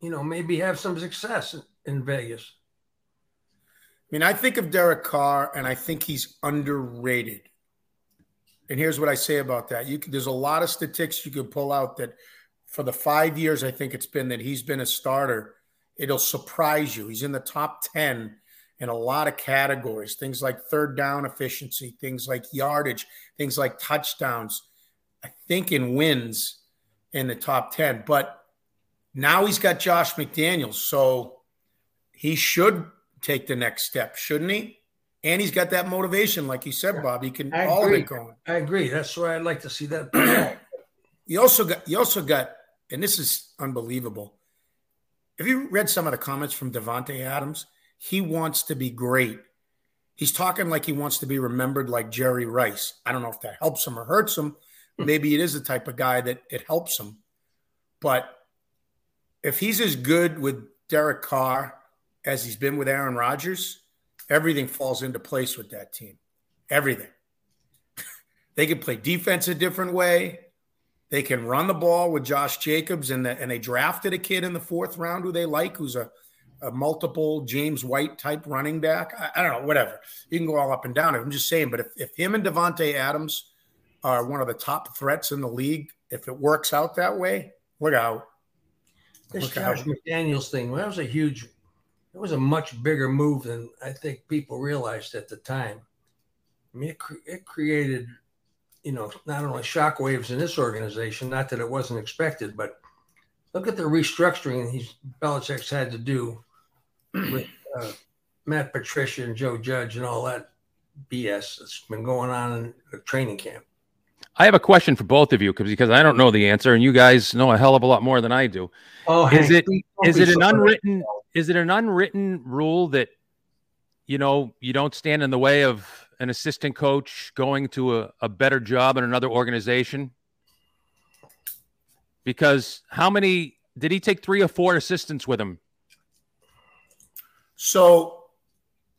you know, maybe have some success in, Vegas. I mean, I think of Derek Carr, and I think he's underrated. And here's what I say about that: you there's a lot of statistics you could pull out that for the five years I think it's been that he's been a starter, it'll surprise you. He's in the top ten in a lot of categories, things like third down efficiency, things like yardage, things like touchdowns. I think in wins in the top 10. But now he's got Josh McDaniels. So he should take the next step, shouldn't he? And he's got that motivation, like you said, Bob. He can I all agree. of it going. I agree. That's why I'd like to see that. you also got you also got, and this is unbelievable. Have you read some of the comments from Davante Adams? He wants to be great. He's talking like he wants to be remembered like Jerry Rice. I don't know if that helps him or hurts him. Maybe it is the type of guy that it helps him. But if he's as good with Derek Carr as he's been with Aaron Rodgers, everything falls into place with that team. Everything. they can play defense a different way. They can run the ball with Josh Jacobs, and, the, and they drafted a kid in the fourth round who they like, who's a a multiple James White type running back. I, I, don't know, whatever. You can go all up and down. I'm just saying, but if, if him and Davante Adams are one of the top threats in the league, if it works out that way, look out. This Look Josh out. McDaniels thing, well, that was a huge, it was a much bigger move than I think people realized at the time. I mean, it, cre- it created, you know, not only shockwaves in this organization, not that it wasn't expected, but look at the restructuring he's Belichick's had to do with uh, Matt Patricia and Joe Judge and all that BS that's been going on in the training camp. I have a question for both of you because because I don't know the answer, and you guys know a hell of a lot more than I do. Oh, Is Hank, it- don't Is be it an so- unwritten? Is it an unwritten rule that you know you don't stand in the way of an assistant coach going to a, a better job in another organization? Because how many did he take three or four assistants with him So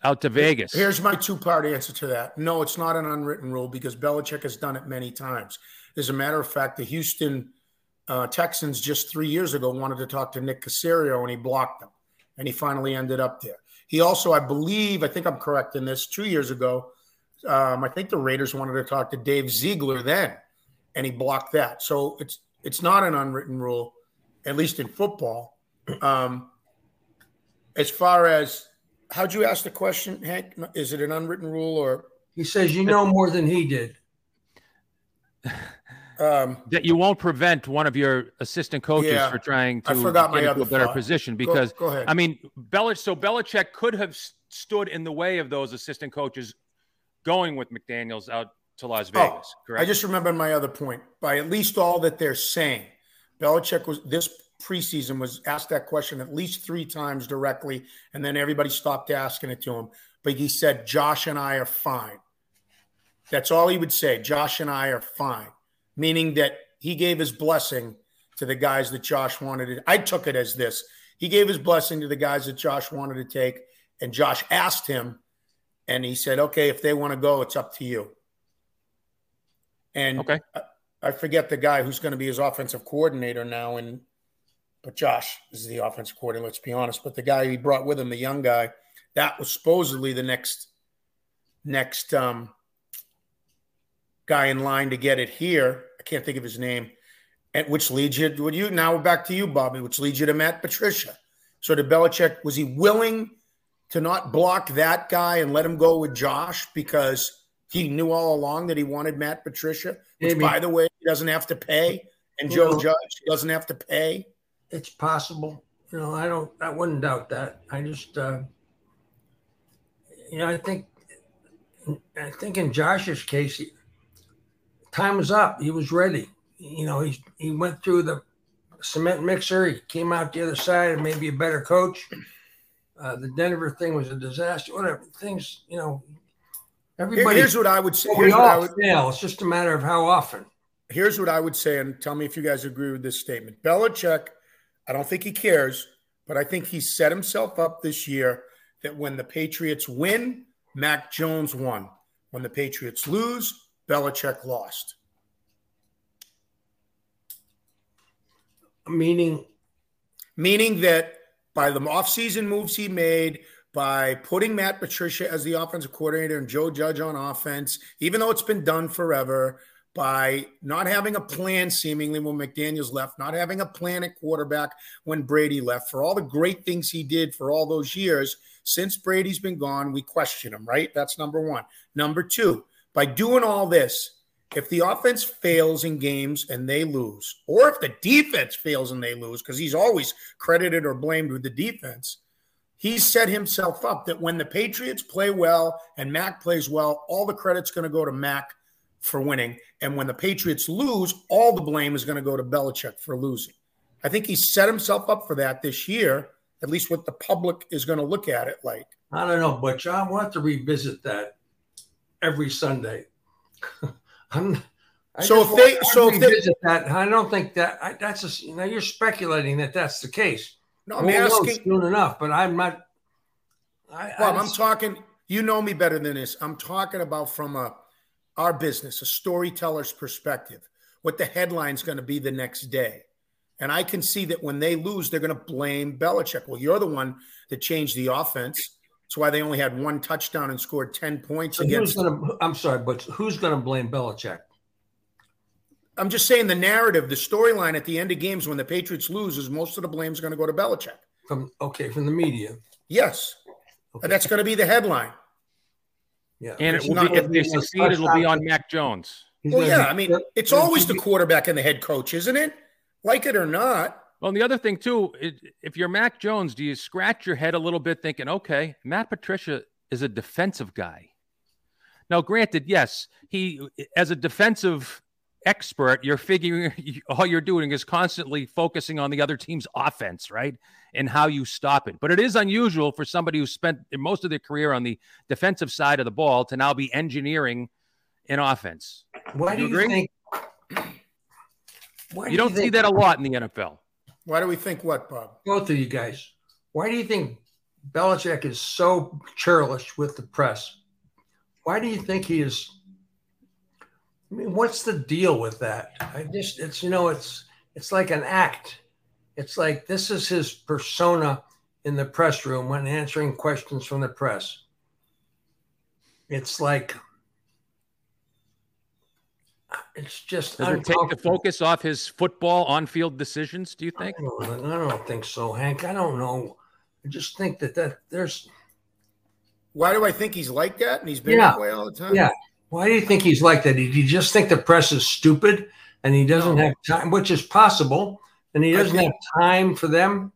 out to Vegas? Here's my two part answer to that. No, it's not an unwritten rule because Belichick has done it many times. As a matter of fact, the Houston uh, Texans just three years ago wanted to talk to Nick Caserio and he blocked them. And he finally ended up there. He also, I believe, I think I'm correct in this, two years ago, um, I think the Raiders wanted to talk to Dave Ziegler then, and he blocked that. So it's it's not an unwritten rule, at least in football. Um, as far as how'd you ask the question, Hank? Is it an unwritten rule or He says you know more than he did. um, that you won't prevent one of your assistant coaches Yeah. for trying to I forgot my get into other a better thought. position because go, ahead. I mean Belich so Belichick could have s- stood in the way of those assistant coaches going with McDaniels out to Las Oh, Vegas. correct? I just remembered my other point. By at least all that they're saying, Belichick was this preseason was asked that question at least three times directly, and then everybody stopped asking it to him. But he said, "Josh and I are fine." That's all he would say. Josh and I are fine, meaning that he gave his blessing to the guys that Josh wanted to. I took it as this: he gave his blessing to the guys that Josh wanted to take, and Josh asked him, and he said, "Okay, if they want to go, it's up to you." And Okay. I, I forget the guy who's going to be his offensive coordinator now, and but Josh is the offensive coordinator. Let's be honest. But the guy he brought with him, the young guy, that was supposedly the next next um, guy in line to get it here. I can't think of his name. And which leads you, would you now we're back to you, Bobby, which leads you to Matt Patricia. So to Belichick, was he willing to not block that guy and let him go with Josh because he knew all along that he wanted Matt Patricia, which Maybe. by the way, he doesn't have to pay, and Joe Judge doesn't have to pay. It's possible. You know, I don't I wouldn't doubt that. I just uh you know, I think I think in Josh's case, he, time was up. He was ready. You know, he he went through the cement mixer. He came out the other side and maybe a better coach. Uh, the Denver thing was a disaster. Whatever things, you know, everybody. Here's what I would say. we all would, fail. It's just a matter of how often. Here's what I would say, and tell me if you guys agree with this statement. Belichick, I don't think he cares, but I think he set himself up this year that when the Patriots win, Mac Jones won. When the Patriots lose, Belichick lost. Meaning, meaning that by the offseason moves he made, by putting Matt Patricia as the offensive coordinator and Joe Judge on offense, even though it's been done forever, by not having a plan seemingly when McDaniels left, not having a plan at quarterback when Brady left, for all the great things he did for all those years, since Brady's been gone, we question him, right? That's number one. Number two, by doing all this, if the offense fails in games and they lose, or if the defense fails and they lose, because he's always credited or blamed with the defense, he's set himself up that when the Patriots play well and Mac plays well, all the credit's going to go to Mac for winning. And when the Patriots lose, all the blame is going to go to Belichick for losing. I think he set himself up for that this year, at least what the public is going to look at it like. I don't know, but John, we'll have to revisit that every Sunday. I'm, I so if they, so if they, that, I don't think that I, that's a, you know, you're speculating that that's the case. No, I'm we'll asking soon enough, but I'm not. I, Bob, I I'm talking. You know me better than this. I'm talking about from a our business, a storyteller's perspective, what the headline's going to be the next day. And I can see that when they lose, they're going to blame Belichick. Well, you're the one that changed the offense. That's why they only had one touchdown and scored 10 points so against. Gonna, I'm sorry, but who's going to blame Belichick? I'm just saying the narrative, the storyline at the end of games when the Patriots lose is most of the blame is going to go to Belichick. From okay, from the media. Yes, okay. that's going to be the headline. Yeah, and it will be, if they succeed, it'll be on Mac Jones. Well, yeah, I mean, it's always the quarterback and the head coach, isn't it? Like it or not. Well, and the other thing too, if you're Mac Jones, do you scratch your head a little bit thinking, okay, Matt Patricia is a defensive guy. Now, granted, yes, he as a defensive expert, you're figuring all you're doing is constantly focusing on the other team's offense, right? And how you stop it. But it is unusual for somebody who spent most of their career on the defensive side of the ball to now be engineering an offense. Why do you, do you think? Why you do not see that a lot in the NFL. Why do we think what, Bob? Both of you guys. Why do you think Belichick is so churlish with the press? Why do you think he is? I mean, what's the deal with that? I just, it's, you know, it's, it's like an act. It's like this is his persona in the press room when answering questions from the press. It's like, it's just Does it take the focus off his football on-field decisions? Do you think? I don't, I don't, think so, Hank. I don't know. I just think that that there's. Why do I think he's like that? And he's been yeah, that way all the time. Yeah. Why do you think he's like that? Do you just think the press is stupid and he doesn't no. have time, which is possible, and he doesn't think, have time for them?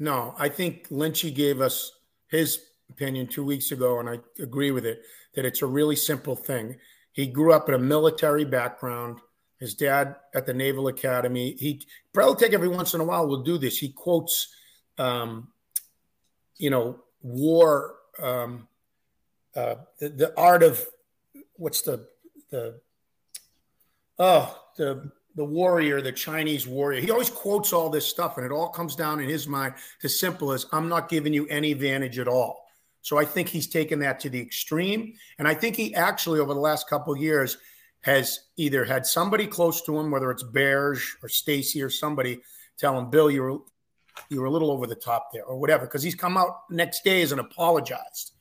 No, I think Lynchy gave us his opinion two weeks ago, and I agree with it that it's a really simple thing. He grew up in a military background. His dad at the Naval Academy. He probably take every once in a while will do this. He quotes, um, you know, war, um, uh, the, the art of what's the the oh the the warrior, the Chinese warrior. He always quotes all this stuff, and it all comes down in his mind to simple as I'm not giving you any advantage at all. So I think he's taken that to the extreme. And I think he actually, over the last couple years, has either had somebody close to him, whether it's Berj or Stacy or somebody, tell him, Bill, you were you were a little over the top there, or whatever, because he's come out next days and apologized.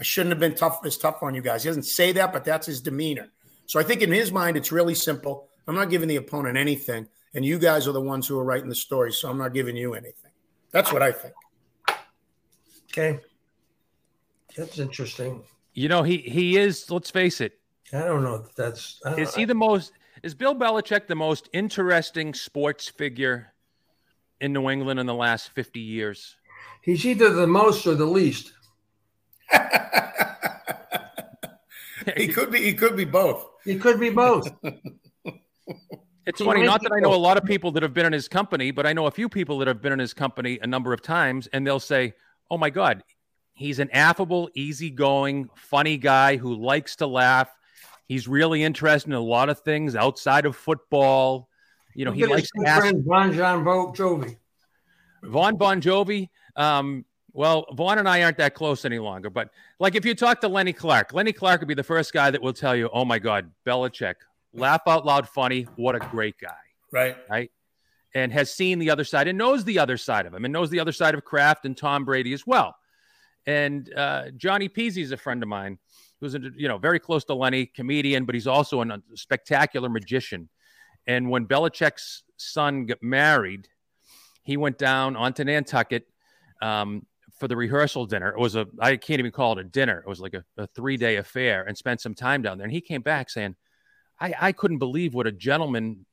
I shouldn't have been tough as tough on you guys. He doesn't say that, but that's his demeanor. So I think in his mind, it's really simple. I'm not giving the opponent anything, and you guys are the ones who are writing the story, so I'm not giving you anything. That's what I think. Okay. That's interesting. You know, he he is. Let's face it. I don't know. If that's is he the most? Is Bill Belichick the most interesting sports figure in New England in the last fifty years? He's either the most or the least. He could be. He could be both. He could be both. It's funny, not that I know a lot of people that have been in his company, but I know a few people that have been in his company a number of times, and they'll say, "Oh my God, he's an affable, easygoing, funny guy who likes to laugh. He's really interested in a lot of things outside of football. You know, he likes to ask." Von Bon Jovi. Vaughn Bon Jovi. Um, well, Vaughn and I aren't that close any longer. But like, if you talk to Lenny Clarke, Lenny Clarke would be the first guy that will tell you, "Oh my God, Belichick, laugh out loud funny. What a great guy. Right. Right. And has seen the other side and knows the other side of him and knows the other side of Kraft and Tom Brady as well. And uh, Johnny Peasy is a friend of mine who's, a, you know, very close to Lenny, comedian, but he's also a spectacular magician. And when Belichick's son got married, he went down onto Nantucket um, for the rehearsal dinner. It was a, I can't even call it a dinner. It was like a, a three day affair and spent some time down there. And he came back saying, I, I couldn't believe what a gentleman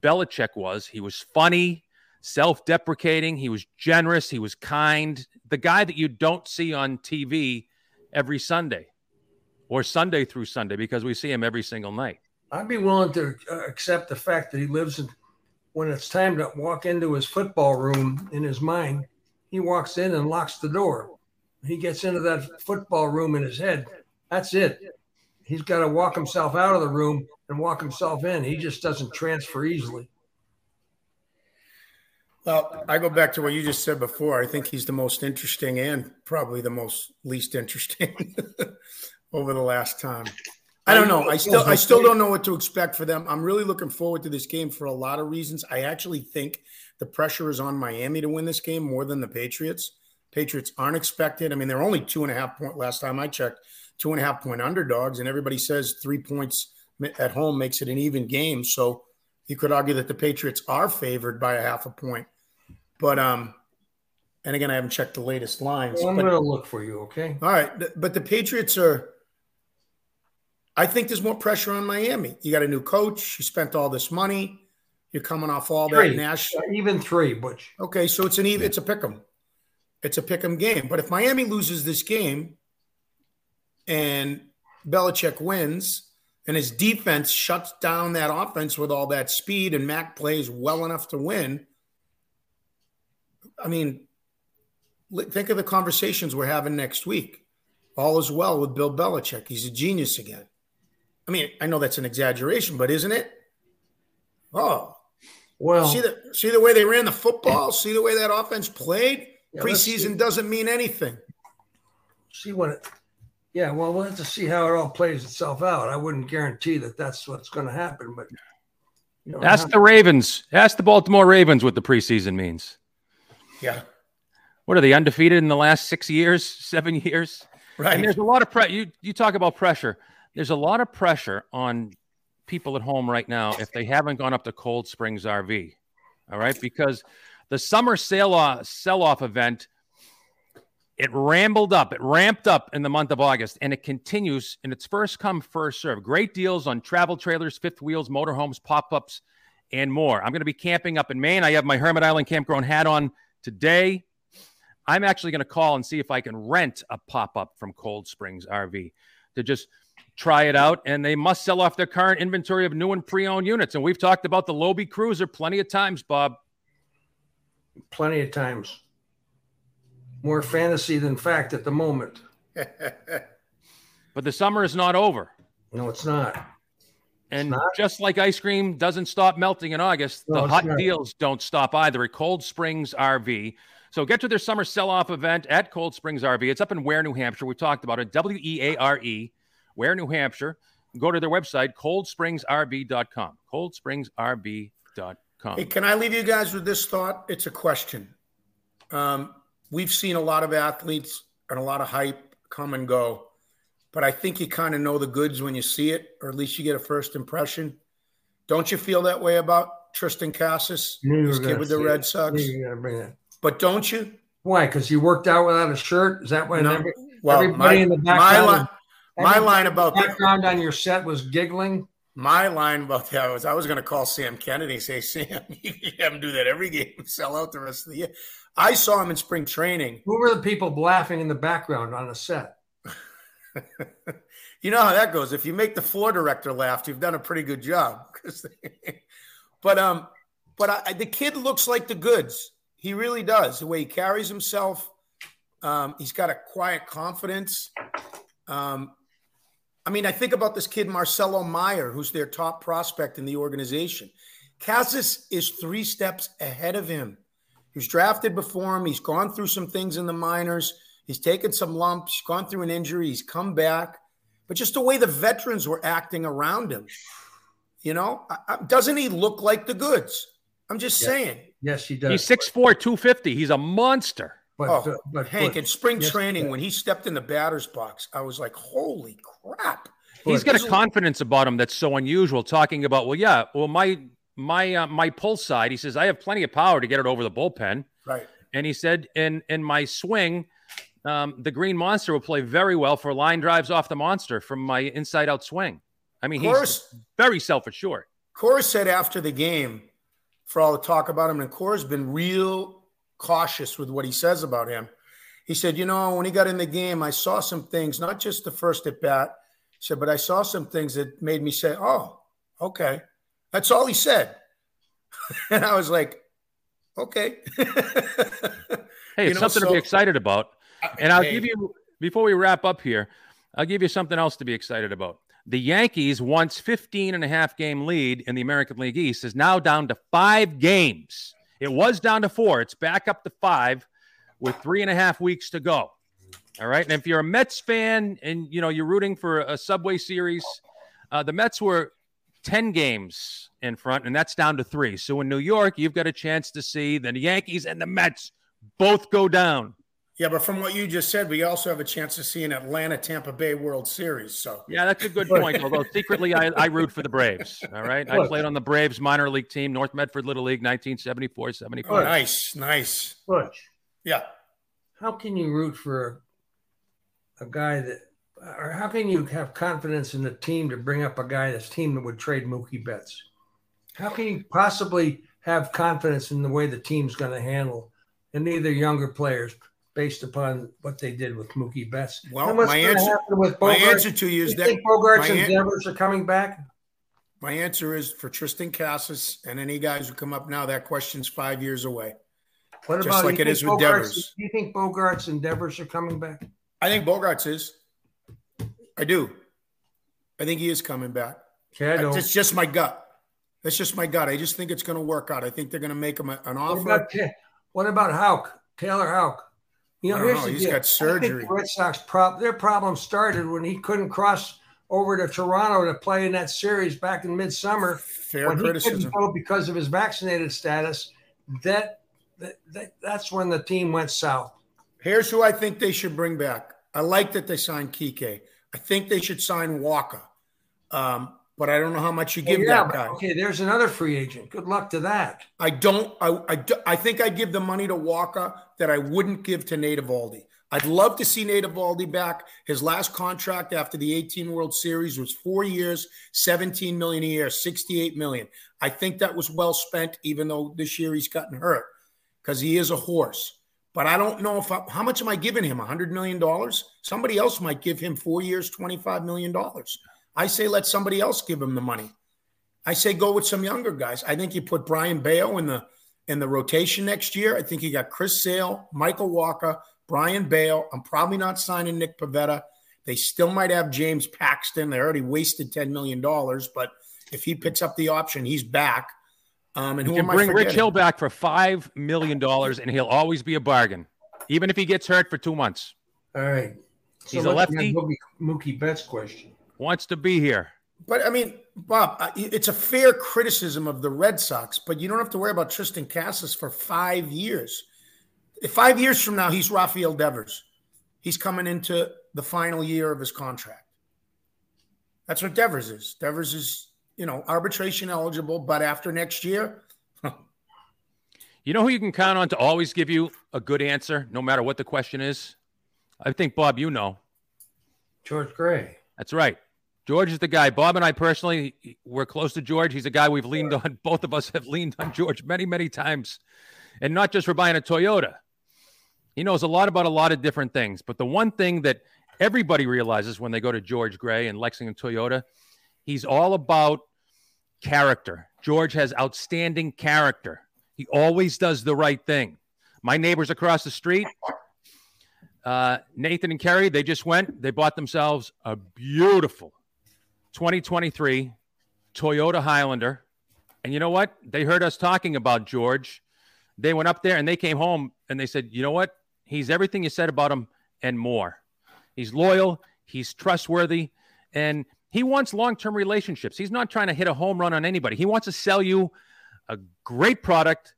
Belichick was. He was funny, self deprecating, he was generous, he was kind. The guy that you don't see on TV every Sunday or Sunday through Sunday because we see him every single night. I'd be willing to uh, accept the fact that he lives in, when it's time to walk into his football room in his mind, he walks in and locks the door. He gets into that football room in his head. That's it he's got to walk himself out of the room and walk himself in. He just doesn't transfer easily. Well, I go back to what you just said before. I think he's the most interesting and probably the most least interesting over the last time. I don't know. I still I still don't know what to expect for them. I'm really looking forward to this game for a lot of reasons. I actually think the pressure is on Miami to win this game more than the Patriots. Patriots aren't expected. I mean, they're only two and a half point last time I checked two and a half point underdogs, and everybody says three points at home makes it an even game. So you could argue that the Patriots are favored by a half a point. But um, and again, I haven't checked the latest lines. Well, I'm going to look for you. Okay. All right, but the Patriots are. I think there's more pressure on Miami. You got a new coach. You spent all this money. You're coming off all three. that national. Even three, Butch. Okay, so it's an even. It's a pick 'em. It's a pick 'em game. But if Miami loses this game, and Belichick wins, and his defense shuts down that offense with all that speed, and Mac plays well enough to win. I mean, think of the conversations we're having next week. All is well with Bill Belichick. He's a genius again. I mean, I know that's an exaggeration, but isn't it? Oh, well, see the see the way they ran the football. See the way that offense played. Yeah, Preseason doesn't mean anything. See what it, yeah, well, we'll have to see how it all plays itself out. I wouldn't guarantee that that's what's going to happen, but you know, ask the Ravens. Ask the Baltimore Ravens what the preseason means. Yeah. What are they undefeated in the last six years, seven years? Right. And there's a lot of pressure. You you talk about pressure. There's a lot of pressure on people at home right now if they haven't gone up to Cold Springs RV. All right, because the summer sale off, sell off event it rambled up, it ramped up in the month of August, and it continues in its first come, first serve. Great deals on travel trailers, fifth wheels, motorhomes, pop ups, and more. I'm going to be camping up in Maine. I have my Hermit Island campground hat on today. I'm actually going to call and see if I can rent a pop up from Cold Springs RV to just try it out. And they must sell off their current inventory of new and pre owned units. And we've talked about the Lobie Cruiser plenty of times, Bob. Plenty of times more fantasy than fact at the moment. but the summer is not over. No, it's not. And not. just like ice cream doesn't stop melting in August, no, the hot not. deals don't stop either at Cold Springs RV. So get to their summer sell-off event at Cold Springs RV. It's up in Weare, New Hampshire. We talked about it. W E A R E, Weare, New Hampshire. Go to their website, coldspringsrv.com. Coldspringsrv.com. Hey, can I leave you guys with this thought? It's a question. Um, we've seen a lot of athletes and a lot of hype come and go. but I think you kind of know the goods when you see it, or at least you get a first impression. Don't you feel that way about Triston Casas, this kid with the Red Sox? But don't you? Why? Because he worked out without a shirt. Is that why? No. Every, Well, everybody my, in the my, background, line, my line about background on your set was giggling. my line about that was I was going to call Sam Kennedy, say Sam, you have him do that every game, sell out the rest of the year. I saw him in spring training. Who were the people laughing in the background on the set? you know how that goes. If you make the floor director laugh, you've done a pretty good job. they- but um, but I, the kid looks like the goods. He really does. The way he carries himself, um, he's got a quiet confidence. Um, I mean, I think about this kid Marcelo Mayer, who's their top prospect in the organization. Casas is three steps ahead of him. He was drafted before him. He's gone through some things in the minors. He's taken some lumps, gone through an injury. He's come back. But just the way the veterans were acting around him, you know, I, I, doesn't he look like the goods? I'm just Yeah. saying. Yes, he does. He's 6'4", 250. He's a monster. But, Oh, but Hank, but- in spring yes, training, yeah. when he stepped in the batter's box, I was like, holy crap. He's got a This- confidence about him that's so unusual. Talking about, well, yeah, well, my my uh, my pull side. He says I have plenty of power to get it over the bullpen, Right. and he said, in in my swing, um, the Green Monster will play very well for line drives off the monster from my inside out swing. I mean, Of he's very self assured. Cora said after the game, for all the talk about him, and Cora's been real cautious with what he says about him. He said, you know, when he got in the game, I saw some things, not just the first at bat. He said, but I saw some things that made me say, oh, okay. That's all he said. and I was like, okay. Hey, it's know, something to be excited about. And I'll Hey. give you before we wrap up here, I'll give you something else to be excited about. The Yankees once 15 and a half game lead in the American League East is now down to five games. It was down to four. It's back up to five with three and a half weeks to go. All right. And if you're a Mets fan and you know you're rooting for a Subway Series, uh, the Mets were 10 games in front, and that's down to three. So in New York, you've got a chance to see the Yankees and the Mets both go down. Yeah, but from what you just said, we also have a chance to see an Atlanta Tampa Bay World Series. So Yeah, that's a good point. Although secretly, I, I root for the Braves. All right. I played on the Braves minor league team, North Medford Little League, 1974 oh, 75. nice, nice. Butch, Yeah. how can you root for a guy that, or how can you have confidence in the team to bring up a guy that's team that would trade Mookie Betts? How can you possibly have confidence in the way the team's going to handle and either younger players based upon what they did with Mookie Betts? Well, my answer- with My answer to you You is that think Bogaerts and an- Devers are coming back? My answer is for Triston Casas and any guys who come up now, that question's five years away. What Just about like you it think with Bogaerts- Devers. Do you think Bogaerts and Devers are coming back? I think Bogaerts is. I do. I think he is coming back. Okay, It's just my gut. That's just my gut. I just think it's going to work out. I think they're going to make him an What offer. about, what about Houck? Tanner Houck? You know, here's know. the He's deal. got surgery. the Red Sox prob- their problem started when he couldn't cross over to Toronto to play in that series back in midsummer. Fair when he criticism. couldn't go because of his vaccinated status. That, that, that that's when the team went south. Here's who I think they should bring back. I like that they signed Kike. I think they should sign Wacha. Um, but I don't know how much you give Well, yeah, that guy. okay, there's another free agent. Good luck to that. I don't. I, I, I think I'd give the money to Wacha that I wouldn't give to Nate Eovaldi. I'd love to see Nate Eovaldi back. His last contract after the 18 World Series was four years, 17 million a year, 68 million. I think that was well spent, even though this year he's gotten hurt because he is a horse. But I don't know if I, how much am I giving him? 100 million dollars? Somebody else might give him four years, 25 million dollars. I say let somebody else give him the money. I say go with some younger guys. I think you put Brayan Bello in the in the rotation next year. I think you got Chris Sale, Michael Wacha, Brayan Bello. I'm probably not signing Nick Pivetta. They still might have James Paxton. They already wasted $10 million, but if he picks up the option, he's back. Um, and You who can am I bring Rich? Hill back for $5 million, and he'll always be a bargain, even if he gets hurt for two months. All right. He's a look at lefty. Mookie, Mookie Betts question. Wants to be here. But I mean, Bob, it's a fair criticism of the Red Sox, but you don't have to worry about Triston Casas for five years. Five years from now, he's Rafael Devers. He's coming into the final year of his contract. That's what Devers is. Devers is, you know, arbitration eligible, but after next year, you know who you can count on to always give you a good answer, no matter what the question is? I think, Bob, you know. George Grey. That's right. George is the guy. Bob and I personally, we're close to George. He's a guy we've leaned on. Both of us have leaned on George many, many times. And not just for buying a Toyota. He knows a lot about a lot of different things. But the one thing that everybody realizes when they go to George Grey and Lexington Toyota, he's all about character. George has outstanding character. He always does the right thing. My neighbors across the street, uh, Nathan and Kerry, they just went, they bought themselves a beautiful 2023 Toyota Highlander. And you know what? They heard us talking about George. They went up there and they came home and they said, you know what? He's everything you said about him and more. He's loyal, he's trustworthy, and he wants long term relationships. He's not trying to hit a home run on anybody. He wants to sell you a great product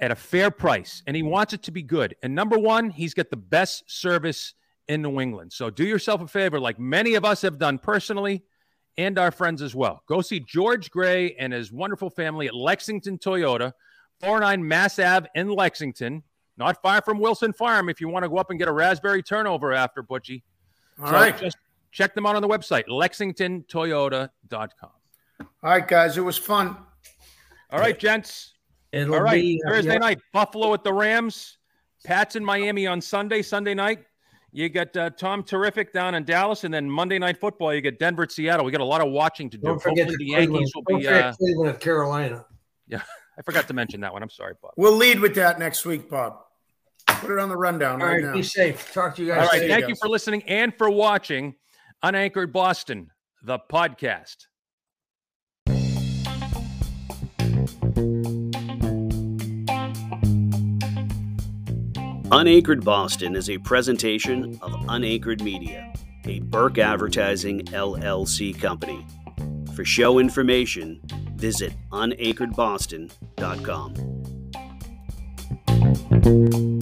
at a fair price, and he wants it to be good. And number one, he's got the best service in New England. So do yourself a favor, like many of us have done personally and our friends as well. Go see George Grey and his wonderful family at Lexington Toyota, 49 Mass Ave in Lexington not far from Wilson Farm if you want to go up and get a raspberry turnover after Butchie. All so right, Just check them out on the website, lexingtontoyota.com. All right, guys. It was fun. All right, gents. It'll All right, be, uh, Thursday yeah. night, Buffalo at the Rams. Pats in Miami on Sunday, Sunday night. You got uh, Tom Terrific down in Dallas, and then Monday night football. You get Denver at Seattle. We got a lot of watching to do. Don't forget Hopefully the Yankees will Don't be uh, Cleveland at Carolina. Yeah, I forgot to mention that one. I'm sorry, Bob. We'll lead with that next week, Bob. Put it on the rundown All right, right now. Be safe. Talk to you guys. All right. Thank you for listening and for watching Unanchored Boston, the podcast. Unanchored Boston is a presentation of Unanchored Media, a Burke Advertising LLC company. For show information, visit unanchoredboston.com.